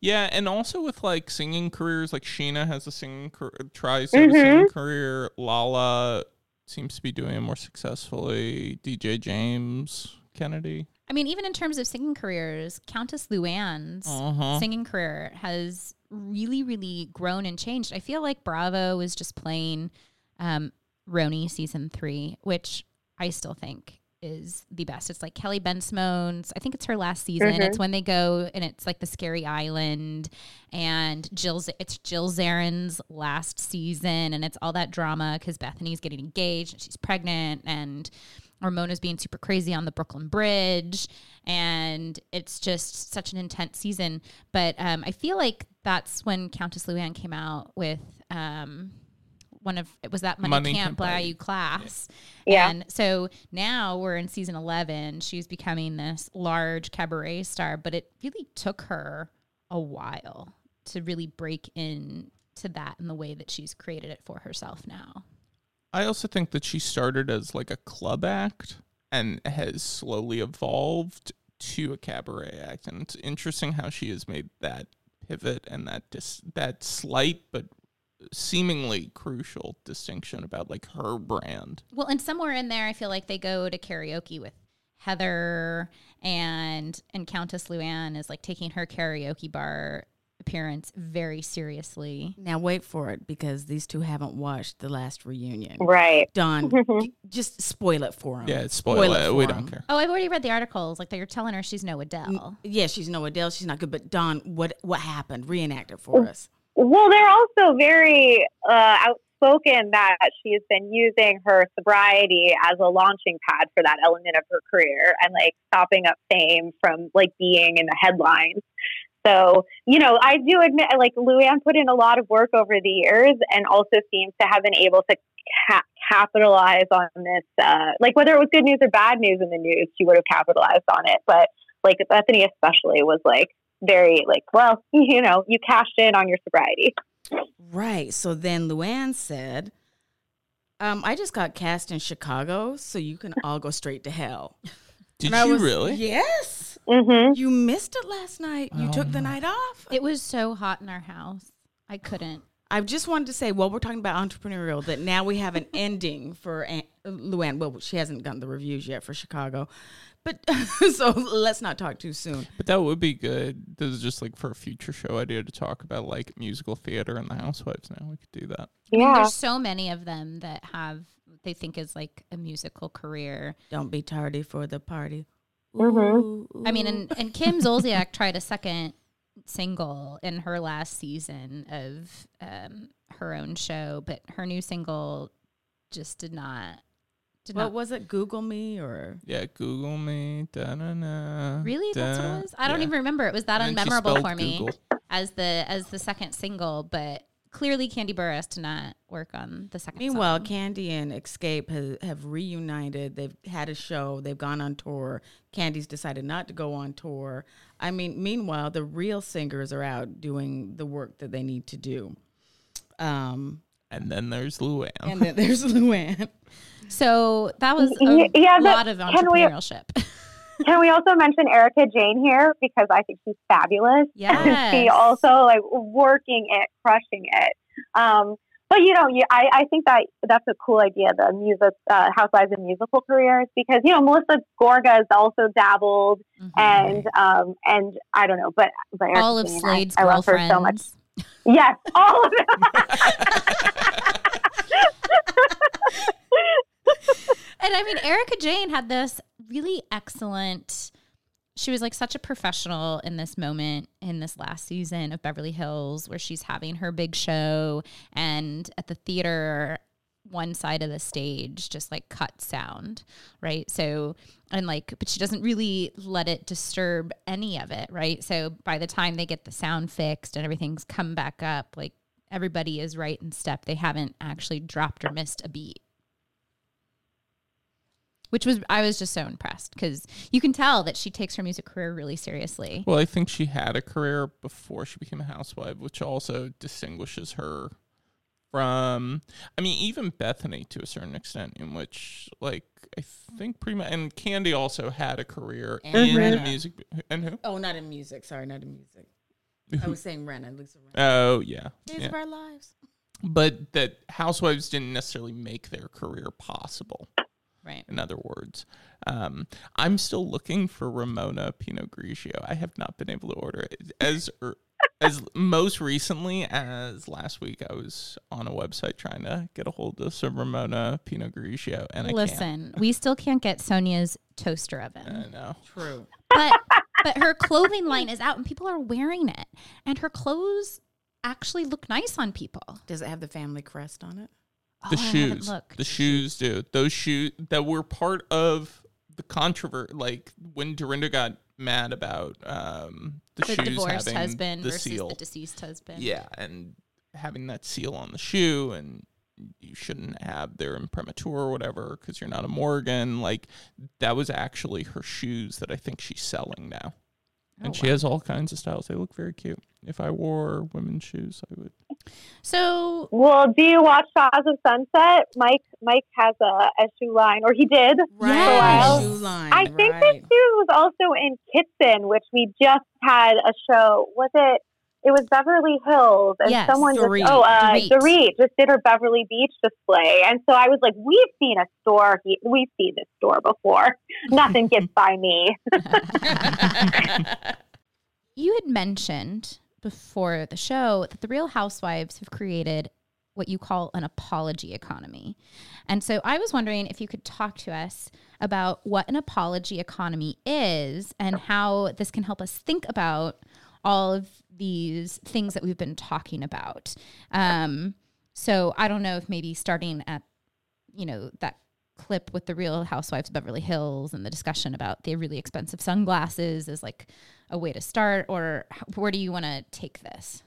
yeah, and also with like singing careers, like Scheana has a singing car- tries to have a singing career. Lala seems to be doing it more successfully. DJ James Kennedy. I mean, even in terms of singing careers, Countess Luann's Uh-huh. singing career has really, really grown and changed. I feel like Bravo was just playing um, RHONY season three, which I still think is the best. It's like Kelly Ben I think it's her last season. It's when they go and it's like the scary island and Jill's, it's Jill Zarin's last season and it's all that drama because Bethenny's getting engaged and she's pregnant and Ramona's being super crazy on the Brooklyn Bridge, and it's just such an intense season. But um, I feel like that's when Countess Luann came out with um, one of it was that money, Money can't Can't buy Buy you class. Yeah. And so now we're in season eleven. She's becoming this large cabaret star, but it really took her a while to really break in to that in the way that she's created it for herself now. I also think that she started as like a club act and has slowly evolved to a cabaret act, and it's interesting how she has made that pivot and that dis- that slight but seemingly crucial distinction about like her brand. Well, and somewhere in there, I feel like they go to karaoke with Heather and and Countess Luann is like taking her karaoke bar appearance very seriously. Now wait for it because these two haven't watched the last reunion. right. Dawn, just spoil it for them. Yeah, spoil, it. We don't care. Oh, I've already read the articles. Like they're telling her she's no Adele. Yeah, she's no Adele. She's not good. But Dawn, what what happened? Reenact it for oh. us. Well, they're also very uh, outspoken that she has been using her sobriety as a launching pad for that element of her career and like stopping up fame from like being in the headlines. So, you know, I do admit, like, Luann put in a lot of work over the years and also seems to have been able to ca- capitalize on this. Uh, like, whether it was good news or bad news in the news, she would have capitalized on it. But, like, Bethenny especially was like, very like, well, you know, you cashed in on your sobriety. Right. So then Luann said, um, I just got cast in Chicago, so you can all go straight to hell. Did And I you was- really? Yes. Mm-hmm. You missed it last night. You Oh, took the no. night off. It was so hot in our house. I couldn't. I just wanted to say, while we're talking about entrepreneurial, that now we have an ending for Aunt, Luann. Well, she hasn't gotten the reviews yet for Chicago, but so let's not talk too soon. But that would be good. This is just like for a future show idea to talk about like musical theater and the Housewives. Now we could do that. I mean, Yeah. there's so many of them that have they think is like a musical career. Don't be tardy for the party. Mm-hmm. I mean, and, and Kim Zolciak tried a second single in her last season of um, her own show, but her new single just did not. Did what not was it? Google me or Yeah, Google me. Da-na-na, really. That's what it was. I don't yeah. even remember. It was that And unmemorable for me Google. as the as the second single, but clearly Kandi Burruss did not work on the second. Meanwhile, song. Kandi and Xscape have, have reunited. They've had a show. They've gone on tour. Kandi's decided not to go on tour. I mean, meanwhile, the real singers are out doing the work that they need to do. Um, And then there's Luann. And then there's Luann. So that was a yeah, lot of can we- entrepreneurship. Can we also mention Erika Jayne here because I think she's fabulous. Yes. she also like working it, crushing it. Um, but you know, you, I, I think that that's a cool idea. The music, uh, housewives and musical careers, because you know Melissa Gorga has also dabbled, Mhm. and um, and I don't know, but, but Erika all of Jayne, I- Slade's I, love her so much. Yes, all of them. And I mean, Erika Jayne had this really excellent. She was like such a professional in this moment in this last season of Beverly Hills, where she's having her big show, and at the theater, one side of the stage just like cut sound, right? So, and like, but she doesn't really let it disturb any of it, right? So by the time they get the sound fixed and everything's come back up, like everybody is right in step. They haven't actually dropped or missed a beat which was I was just so impressed because you can tell that she takes her music career really seriously. Well, I think she had a career before she became a housewife, which also distinguishes her from, I mean, even Bethenny to a certain extent, in which, like, I think pretty much, and Kandi also had a career And in Rinna. music. And who? Oh, not in music. Sorry, not in music. I was saying Rinna, Lisa Rinna. Oh, yeah. Days yeah. of our lives. But that housewives didn't necessarily make their career possible. Right. in other words. Um, I'm still looking for Ramona Pinot Grigio. I have not been able to order it. As er, as most recently as last week, I was on a website trying to get a hold of some Ramona Pinot Grigio, and I Listen, we still can't get Sonja's toaster can't. I know. True. but but her clothing line is out and people are wearing it, and her clothes actually look nice on people. Does it have the family crest on it? The Oh, shoes, the shoes, dude. Those shoes that were part of the controversy. Like when Dorinda got mad about um, the, The shoes divorced having husband the versus seal. the deceased husband. Yeah, and having that seal on the shoe, and you shouldn't have their imprimatur or whatever because you're not a Morgan. Like that was actually her shoes that I think she's selling now, Oh, and Oh, she wow. has all kinds of styles. They look very cute. If I wore women's shoes, I would. So Well, do you watch Shahs of Sunset? Mike Mike has a, a shoe line, or he did. Right. Yes. Shoe line. I think right. this shoe was also in Kitson, which we just had a show. Was it? It was Beverly Hills, and Yes, someone Dorit. just oh, uh, Dorit. Dorit just did her Beverly Beach display, and so I was like, we've seen a store, he- we've seen this store before. Nothing gets by me. you had mentioned before the show that the Real Housewives have created what you call an apology economy. And so I was wondering if you could talk to us about what an apology economy is and how this can help us think about all of these things that we've been talking about. Um, so I don't know if maybe starting at, you know, that clip with the Real Housewives of Beverly Hills and the discussion about the really expensive sunglasses is like a way to start, or where do you want to take this?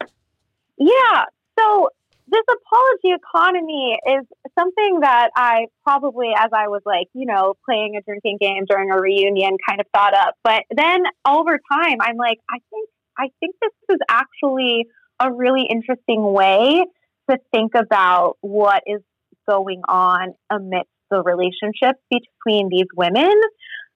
Yeah. So this apology economy is something that I probably, as I was like, you know, playing a drinking game during a reunion, kind of thought up. But then over time, I'm like, I think, I think this is actually a really interesting way to think about what is going on amidst the relationships between these women.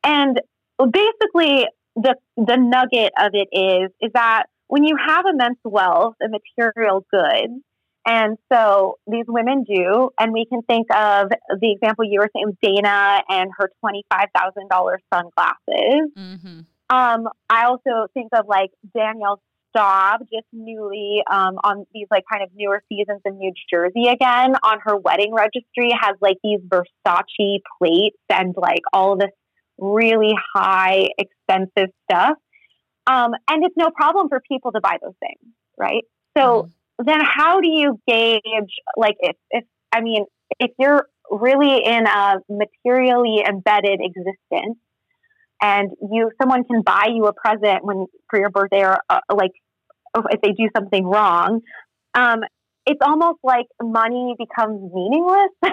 And basically, the the nugget of it is is that when you have immense wealth and material goods, and so these women do, and we can think of the example you were saying, Dana and her twenty five thousand dollars sunglasses. Mm-hmm. Um, I also think of like Danielle Staub, just newly um, on these like kind of newer seasons in New Jersey again. On her wedding registry, has like these Versace plates and like all this really high, expensive stuff. Um, and it's no problem for people to buy those things, right? So then, how do you gauge like if if I mean if you're really in a materially embedded existence? And you someone can buy you a present when for your birthday or uh, like if they do something wrong. Um, it's almost like money becomes meaningless.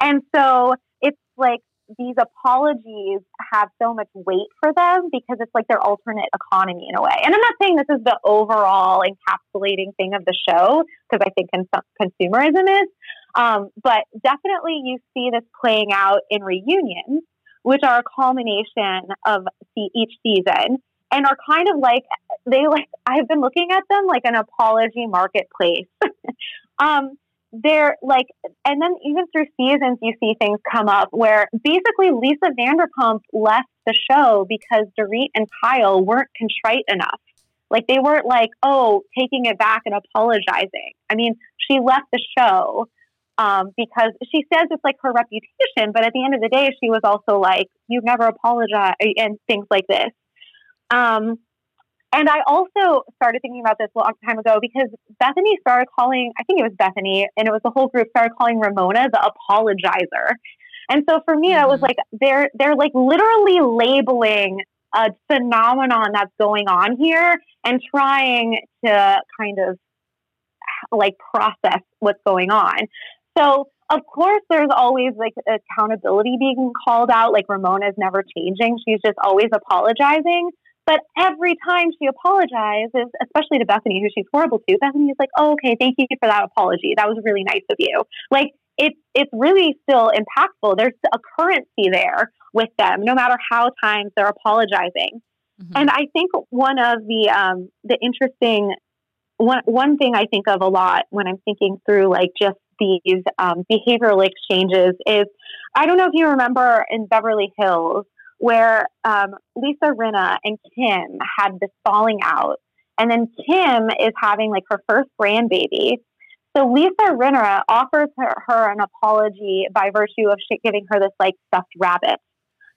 And so it's like these apologies have so much weight for them because it's like their alternate economy in a way. And I'm not saying this is the overall encapsulating thing of the show because I think cons- consumerism is, um, but definitely you see this playing out in reunions, which are a culmination of each season and are kind of like they like I've been looking at them like an apology marketplace. um, they're like, and then even through seasons, you see things come up where basically Lisa Vanderpump left the show because Dorit and Kyle weren't contrite enough. Like they weren't like, oh, taking it back and apologizing. I mean, she left the show um, because she says it's like her reputation, but at the end of the day, she was also like, you've never apologize and things like this. Um, and I also started thinking about this a long time ago because Bethenny started calling, I think it was Bethenny, and it was the whole group started calling Ramona the apologizer. And so for me, mm-hmm. I was like, they're they're like literally labeling a phenomenon that's going on here and trying to kind of like process what's going on. So of course there's always like accountability being called out, like Ramona's never changing. She's just always apologizing. But every time she apologizes, especially to Bethenny, who she's horrible to, Bethenny is like, oh, okay, thank you for that apology. That was really nice of you. Like, it's, it's really still impactful. There's a currency there with them, no matter how times they're apologizing. Mm-hmm. And I think one of the, um, the interesting, one, one thing I think of a lot when I'm thinking through like just these um, behavioral exchanges is I don't know if you remember in Beverly Hills, where um, Lisa Rinna and Kim had this falling out. And then Kim is having like her first grandbaby. So Lisa Rinna offers her, her an apology by virtue of giving her this like stuffed rabbit.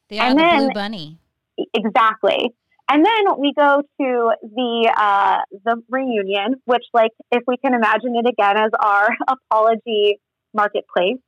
The, and the then, blue bunny. Exactly. And then we go to the uh, the reunion, which, like, if we can imagine it again as our apology marketplace,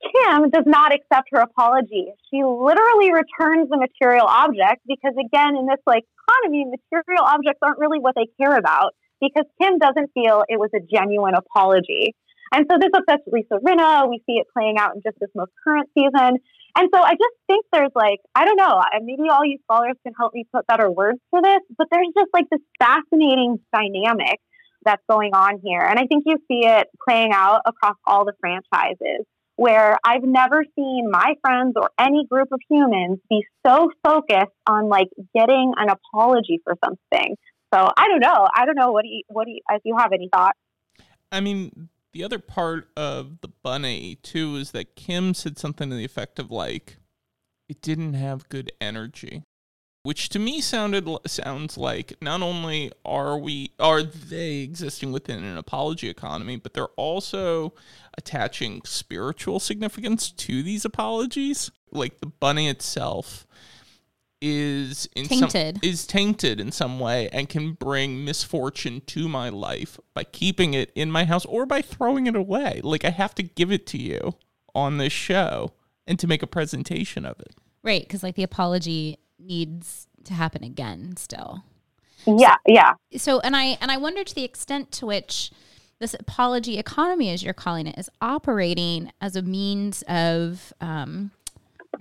Kim does not accept her apology. She literally returns the material object because, again, in this like economy, material objects aren't really what they care about because Kim doesn't feel it was a genuine apology. And so this upsets Lisa Rinna. We see it playing out in just this most current season. And so I just think there's like, I don't know, maybe all you scholars can help me put better words to this, but there's just like this fascinating dynamic that's going on here. And I think you see it playing out across all the franchises where I've never seen my friends or any group of humans be so focused on like getting an apology for something. So I don't know. I don't know. What do you, what do you, if you have any thoughts? I mean, the other part of the bunny too is that Kim said something to the effect of like, it didn't have good energy which to me sounded sounds like not only are we are they existing within an apology economy, but they're also attaching spiritual significance to these apologies. Like the bunny itself is in tainted. Some, is tainted in some way and can bring misfortune to my life by keeping it in my house or by throwing it away. Like I have to give it to you on this show and to make a presentation of it. Right, because like the apology needs to happen again still. Yeah, so, yeah. So and I and I wonder to the extent to which this apology economy, as you're calling it, is operating as a means of um,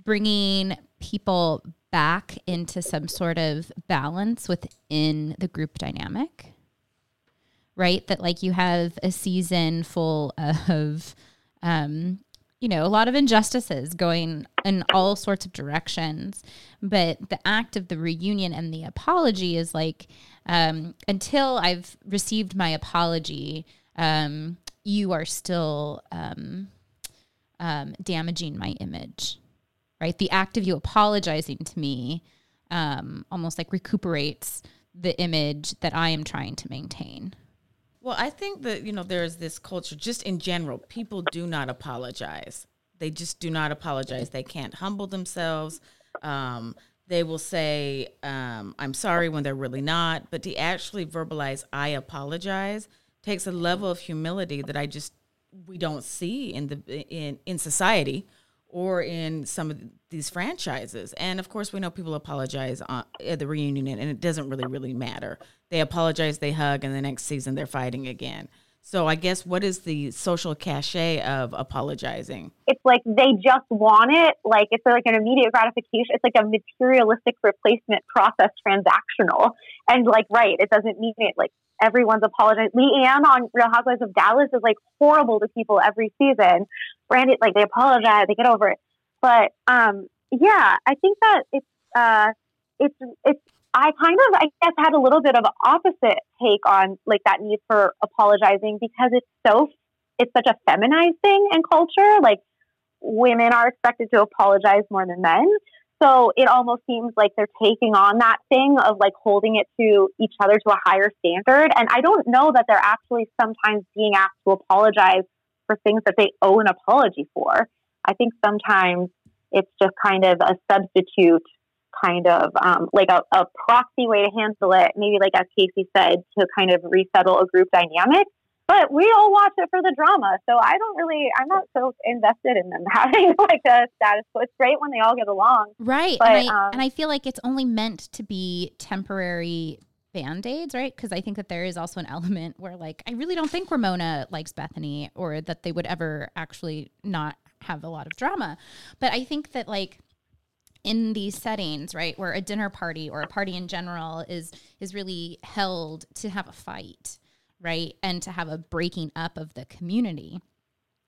bringing people back into some sort of balance within the group dynamic, right? That like you have a season full of um, you know, a lot of injustices going in all sorts of directions. But the act of the reunion and the apology is like, um, until I've received my apology, um, you are still um, um damaging my image, right? The act of you apologizing to me um, almost like recuperates the image that I am trying to maintain. Well, I think that, you know, there's this culture just in general. People do not apologize. They just do not apologize. They can't humble themselves. Um, they will say, um, I'm sorry when they're really not. But to actually verbalize, I apologize, takes a level of humility that I just, we don't see in the in in society or in some of these franchises. And of course, we know people apologize uh, at the reunion, and it doesn't really, really matter. They apologize, they hug, and the next season they're fighting again. So I guess what is the social cachet of apologizing? It's like they just want it. Like it's like an immediate gratification. It's like a materialistic replacement process, transactional. And like, right, it doesn't mean it. Like everyone's apologizing. LeeAnne on Real Housewives of Dallas is like horrible to people every season. Brandon, like they apologize, they get over it. But um, yeah, I think that it's uh, it's it's I kind of, I guess, had a little bit of opposite take on like that need for apologizing because it's so, it's such a feminized thing in culture. Like women are expected to apologize more than men. So it almost seems like they're taking on that thing of like holding it to each other to a higher standard. And I don't know that they're actually sometimes being asked to apologize for things that they owe an apology for. I think sometimes it's just kind of a substitute kind of um, like a, a proxy way to handle it, maybe like as Casey said, to kind of resettle a group dynamic. But we all watch it for the drama, so I don't really, I'm not so invested in them having like a status quo. It's great when they all get along, right? But, and, I, um, and I feel like it's only meant to be temporary band-aids right because i think that there is also an element where like i really don't think ramona likes bethenny or that they would ever actually not have a lot of drama but i think that like in these settings right where a dinner party or a party in general is is really held to have a fight right and to have a breaking up of the community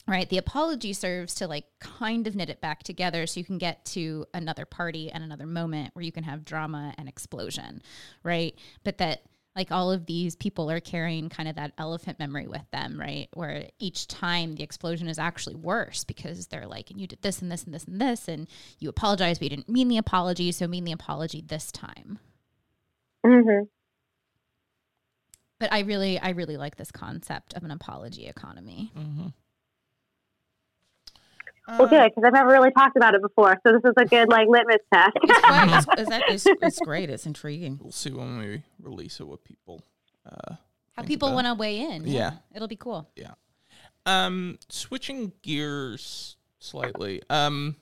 right? The apology serves to like kind of knit it back together so you can get to another party and another moment where you can have drama and explosion right? But that like all of these people are carrying kind of that elephant memory with them right? Where each time the explosion is actually worse because they're like and you did this and this and this and this and you apologize but you didn't mean the apology so mean the apology this time. Hmm but i really i really like this concept of an apology economy. Mm-hmm. Well, good because I've never really talked about it before, so this is a good like litmus test. It's, it's, it's, it's, it's great. It's intriguing. We'll see when we release it what people. Uh, how think people want to weigh in Yeah. it'll be cool Yeah. Um, switching gears slightly. Um,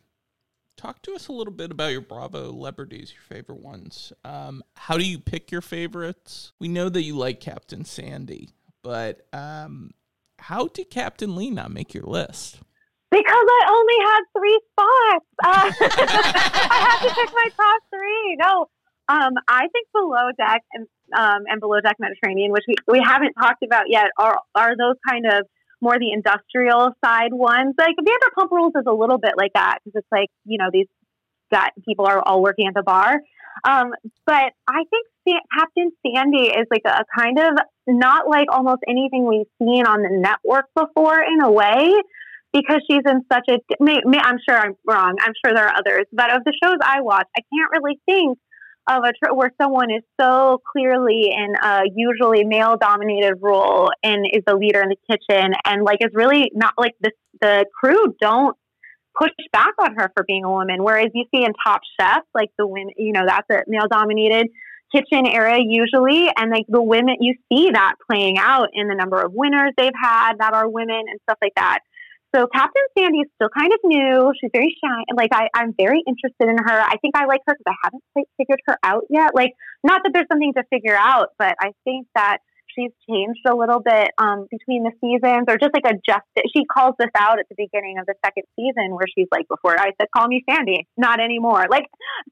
talk to us a little bit about your Bravo celebrities, your favorite ones. Um, how do you pick your favorites? We know that you like Captain Sandy, but um, how did Captain Lee not make your list? Because I only had three spots. Uh, I had to pick my top three. No, um, I think Below Deck and um, and Below Deck Mediterranean, which we, we haven't talked about yet, are are those kind of more the industrial side ones. Like Vanderpump Rules is a little bit like that because it's like you know these got people are all working at the bar. Um, but I think Captain Sandy is like a kind of not like almost anything we've seen on the network before in a way because she's in such a. May, may, I'm sure I'm wrong. I'm sure there are others, but of the shows I watch, I can't really think of a tr- where someone is so clearly in a usually male dominated role and is the leader in the kitchen and like is really not like the the crew don't push back on her for being a woman. Whereas you see in Top Chef, like the women, you know, that's a male dominated kitchen era usually. And like the women, you see that playing out in the number of winners they've had that are women and stuff like that. So Captain Sandy is still kind of new. She's very shy. And like, I, I'm very interested in her. I think I like her because I haven't quite figured her out yet. Like, not that there's something to figure out, but I think that she's changed a little bit um, between the seasons or just like adjusted. She calls this out at the beginning of the second season where she's like, before I said, call me Sandy, not anymore. Like,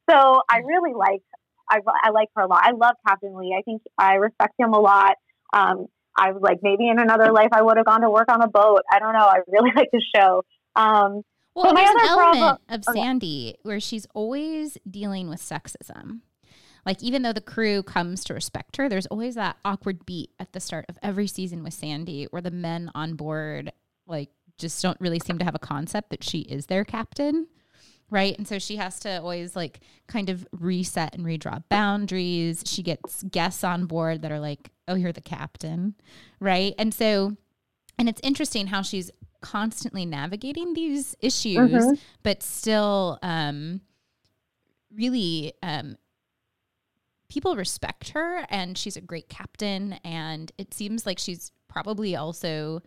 so I really like, I, I like her a lot. I love Captain Lee. I think I respect him a lot. Um, I was like, maybe in another life I would have gone to work on a boat. I don't know. I really like the show. Um, Well, there's an element problem- of okay. Sandy where she's always dealing with sexism. Like even though the crew comes to respect her, there's always that awkward beat at the start of every season with Sandy where the men on board like just don't really seem to have a concept that she is their captain. Right. And so she has to always like kind of reset and redraw boundaries. She gets guests on board that are like, oh, you're the captain. Right. And so, and it's interesting how she's constantly navigating these issues, Mhm. but still um, really um, people respect her and she's a great captain. And it seems like she's probably also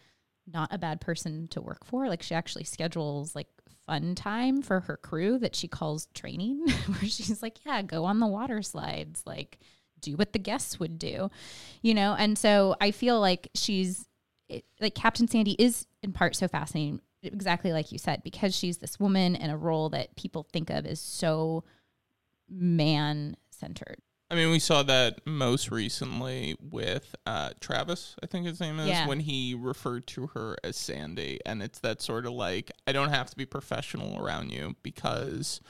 not a bad person to work for. Like she actually schedules like fun time for her crew that she calls training, where she's like, yeah, go on the water slides, like do what the guests would do, you know? And so I feel like she's it, like Captain Sandy is in part so fascinating, exactly like you said, because she's this woman in a role that people think of as so man centered. I mean, we saw that most recently with uh, Travis, I think his name is, Yeah. when he referred to her as Sandy. And it's that sort of like, I don't have to be professional around you because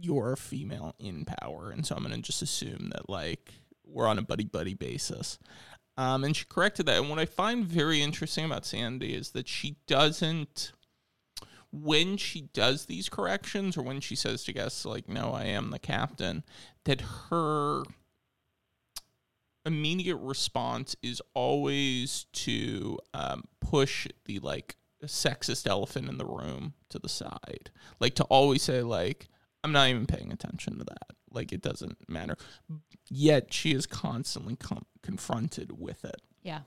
you're a female in power. And so I'm going to just assume that, like, we're on a buddy buddy basis. Um, and she corrected that. And what I find very interesting about Sandy is that she doesn't when she does these corrections or when she says to guests like no i am the captain that her immediate response is always to um, push the like sexist elephant in the room to the side. Like to always say like i'm not even paying attention to that. Like it doesn't matter. Yet she is constantly com- confronted with it. Yeah.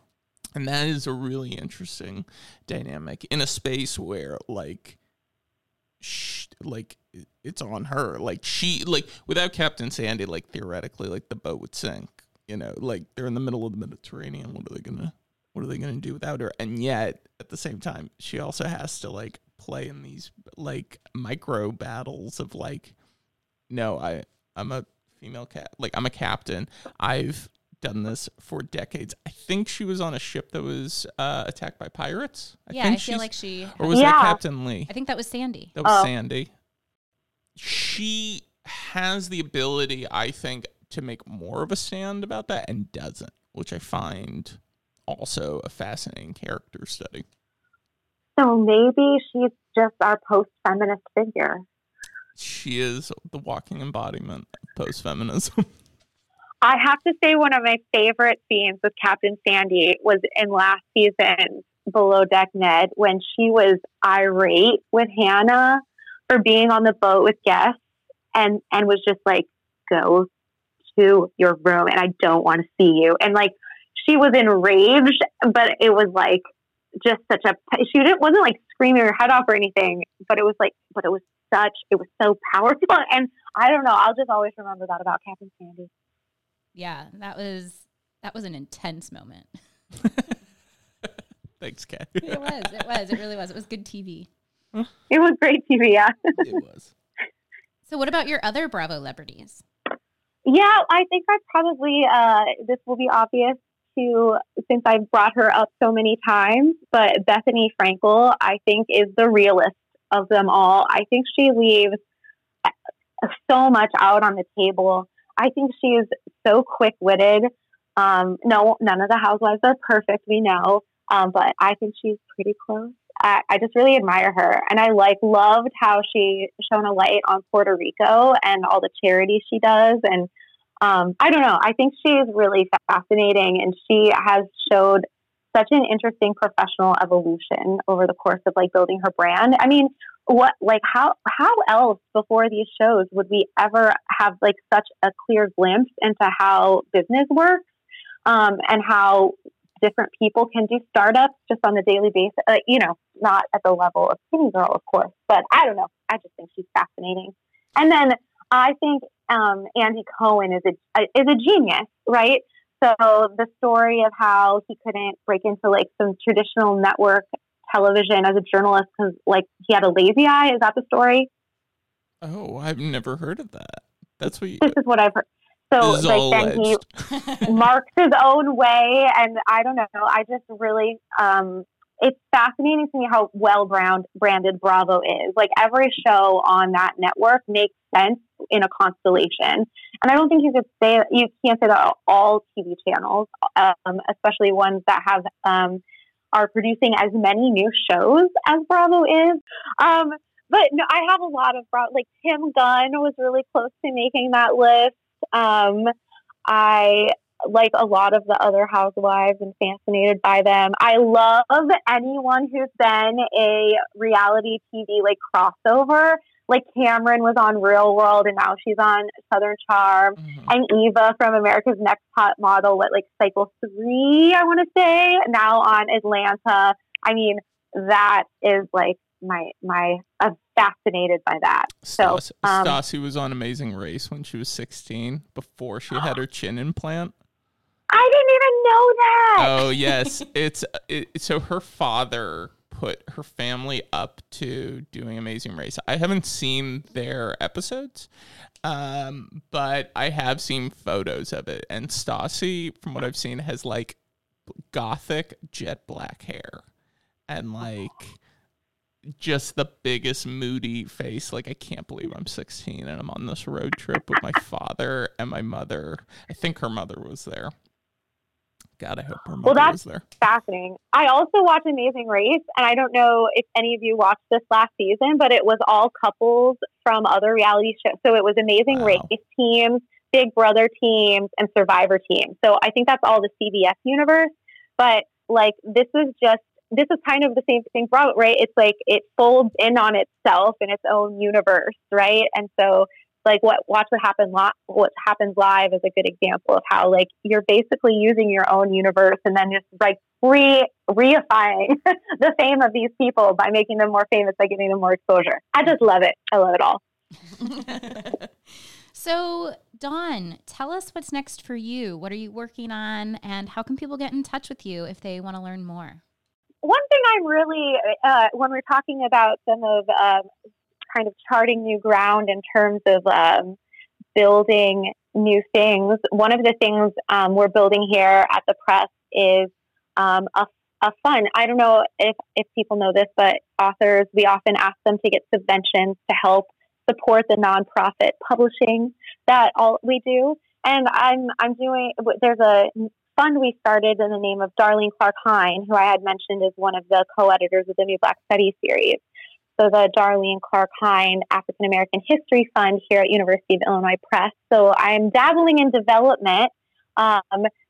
And that is a really interesting dynamic in a space where like like it's on her. Like she like without captain sandy like theoretically like the boat would sink you know? Like they're in the middle of the mediterranean. What are they gonna what are they gonna do without her? And yet at the same time she also has to like play in these like micro battles of like no i i'm a female cat like i'm a captain. I've done this for decades i think she was on a ship that was uh attacked by pirates I yeah, think I feel like she. or was that captain lee I think that was Sandy. that was Oh. Sandy. She has the ability, I think, to make more of a stand about that and doesn't, which I find also a fascinating character study. So maybe she's just our post-feminist figure. She is the walking embodiment of post feminism. I have to say, one of my favorite scenes with Captain Sandy was in last season's Below Deck Med when she was irate with Hannah for being on the boat with guests and and was just like, "Go to your room, and I don't want to see you." And like, she was enraged, but it was like just such a she didn't wasn't like screaming her head off or anything, but it was like, but it was such it was so powerful, and I don't know. I'll just always remember that about Captain Sandy. Yeah, that was that was an intense moment. Thanks, Kat. It was. It was. It really was. It was good TV. It was great TV, yeah. it was. So, what about your other Bravo celebrities? Yeah, I think I probably uh, this will be obvious to since I've brought her up so many times, but Bethenny Frankel I think is the realist of them all. I think she leaves so much out on the table. I think she is so quick witted. Um, no, none of the housewives are perfect, we know, um, but I think she's pretty close. I, I just really admire her, and I like loved how she shone a light on Puerto Rico and all the charities she does, and um, I don't know. I think she is really fascinating, and she has showed such an interesting professional evolution over the course of like building her brand. I mean, what like how how else before these shows would we ever have like such a clear glimpse into how business works um, and how different people can do startups just on a daily basis. Uh, you know, not at the level of Skinny Girl, of course, but I don't know. I just think she's fascinating. And then I think um, Andy Cohen is a is a genius, right? So the story of how he couldn't break into like some traditional network television as a journalist because like he had a lazy eye. Is that the story? Oh, I've never heard of that. That's what you. This is what I've heard. So this is all like then he marks his own way and i don't know i just really um it's fascinating to me how well brand, branded bravo is like every show on that network makes sense in a constellation and i don't think you could say you can't say that all tv channels um, especially ones that have um, are producing as many new shows as bravo is um, but no, i have a lot of bravo like tim gunn was really close to making that list um, I like a lot of the other housewives and fascinated by them. I love anyone who's been a reality TV like crossover. Like Cameron was on Real World and now she's on Southern Charm. Mhm. And Eva from America's Next Top Model, what like cycle three, I want to say, now on Atlanta. I mean, that is like my my. I'm fascinated by that. So, um, Stassi was on Amazing Race when she was 16 before she had her chin implant. I didn't even know that. Oh yes, it's it, so her father put her family up to doing Amazing Race. I haven't seen their episodes, um, but I have seen photos of it. And Stassi, from what I've seen, has like gothic jet black hair and like just the biggest moody face. Like I can't believe I'm 16 and I'm on this road trip with my father and my mother. I think her mother was there. God, I hope her mother Well, that's there. fascinating. I also watch Amazing Race, and I don't know if any of you watched this last season, but it was all couples from other reality shows. So it was Amazing Wow. Race teams, Big Brother teams, and Survivor teams. So I think that's all the CBS universe. But like, this is just this is kind of the same thing, right? It's like it folds in on itself in its own universe, right? And so like what watch what happen li- what happens live is a good example of how like you're basically using your own universe and then just like re reifying the fame of these people by making them more famous by giving them more exposure. I just love it. I love it all. So, Dawn, tell us what's next for you. What are you working on, and how can people get in touch with you if they want to learn more? One thing I'm really uh, when we're talking about some of um, kind of charting new ground in terms of um, building new things. One of the things um, we're building here at the press is um, a, a fund. I don't know if, if people know this, but authors, we often ask them to get subventions to help support the nonprofit publishing that all we do. And I'm, I'm doing, there's a fund we started in the name of Darlene Clark Hine, who I had mentioned is one of the co-editors of the New Black Studies series. So the Darlene Clark Hine African American History Fund here at University of Illinois Press. So I'm dabbling in development, um,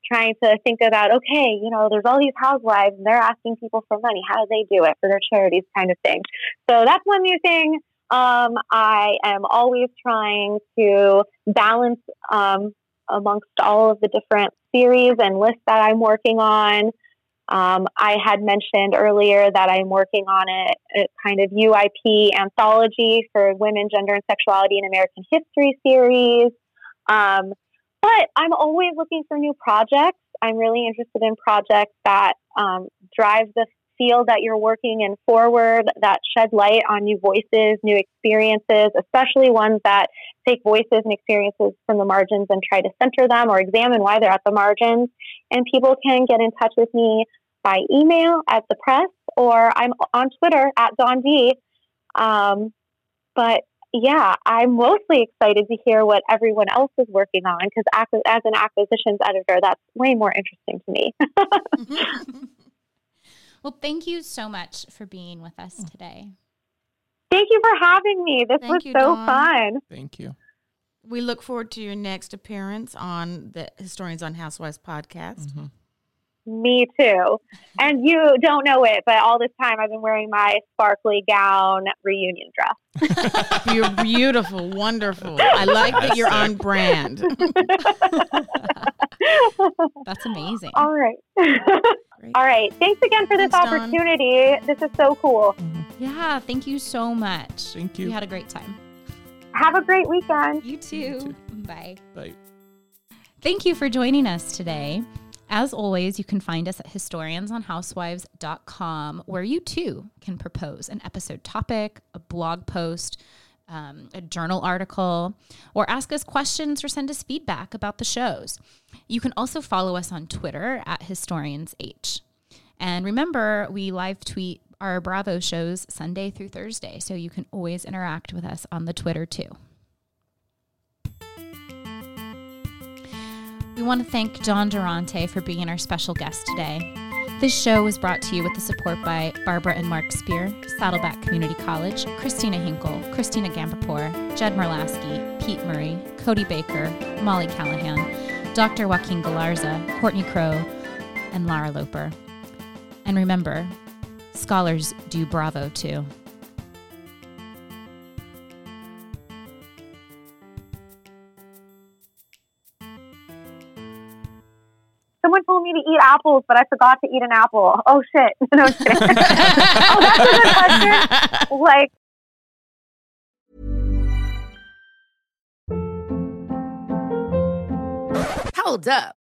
trying to think about, okay, you know, there's all these housewives and they're asking people for money. How do they do it for their charities kind of thing? So that's one new thing. Um, I am always trying to balance um, amongst all of the different series and lists that I'm working on. Um, I had mentioned earlier that I'm working on a, a, kind of UIP anthology for women, gender, and sexuality in American history series. Um, but I'm always looking for new projects. I'm really interested in projects that um, drive the field that you're working in forward, that shed light on new voices, new experiences, especially ones that take voices and experiences from the margins and try to center them or examine why they're at the margins. And people can get in touch with me by email at the press or I'm on Twitter at Dawn D. Um, but yeah, I'm mostly excited to hear what everyone else is working on because as an acquisitions editor, that's way more interesting to me. well, thank you so much for being with us today. Thank you for having me. This Thank was you, so Dawn. fun. Thank you. We look forward to your next appearance on the Historians on Housewives podcast. Mm-hmm. Me too. And you don't know it, but all this time I've been wearing my sparkly gown reunion dress. You're beautiful, wonderful. I like that you're on brand. That's amazing. All right. all right. Thanks again for this Thanks, Dawn. opportunity. This is so cool. Yeah, thank you so much. Thank you. We had a great time. Have a great weekend. You too. too. Bye. Bye. Thank you for joining us today. As always, you can find us at historiansonhousewives.com, where you too can propose an episode topic, a blog post, um, a journal article, or ask us questions or send us feedback about the shows. You can also follow us on Twitter at historiansh. And remember, we live tweet our Bravo shows Sunday through Thursday, so you can always interact with us on the Twitter too. We want to thank Dawn Durante for being our special guest today. This show was brought to you with the support by Barbara and Mark Spear, Saddleback Community College, Christina Hinkle, Christina Gambapour, Jed Merlasky, Pete Murray, Cody Baker, Molly Callahan, Dr. Joaquin Galarza, Courtney Crow, and Lara Loper. And remember, scholars do Bravo too. Someone told me to eat apples, but I forgot to eat an apple. Oh shit. No, kidding. oh, that's a good question. Like, Hold up.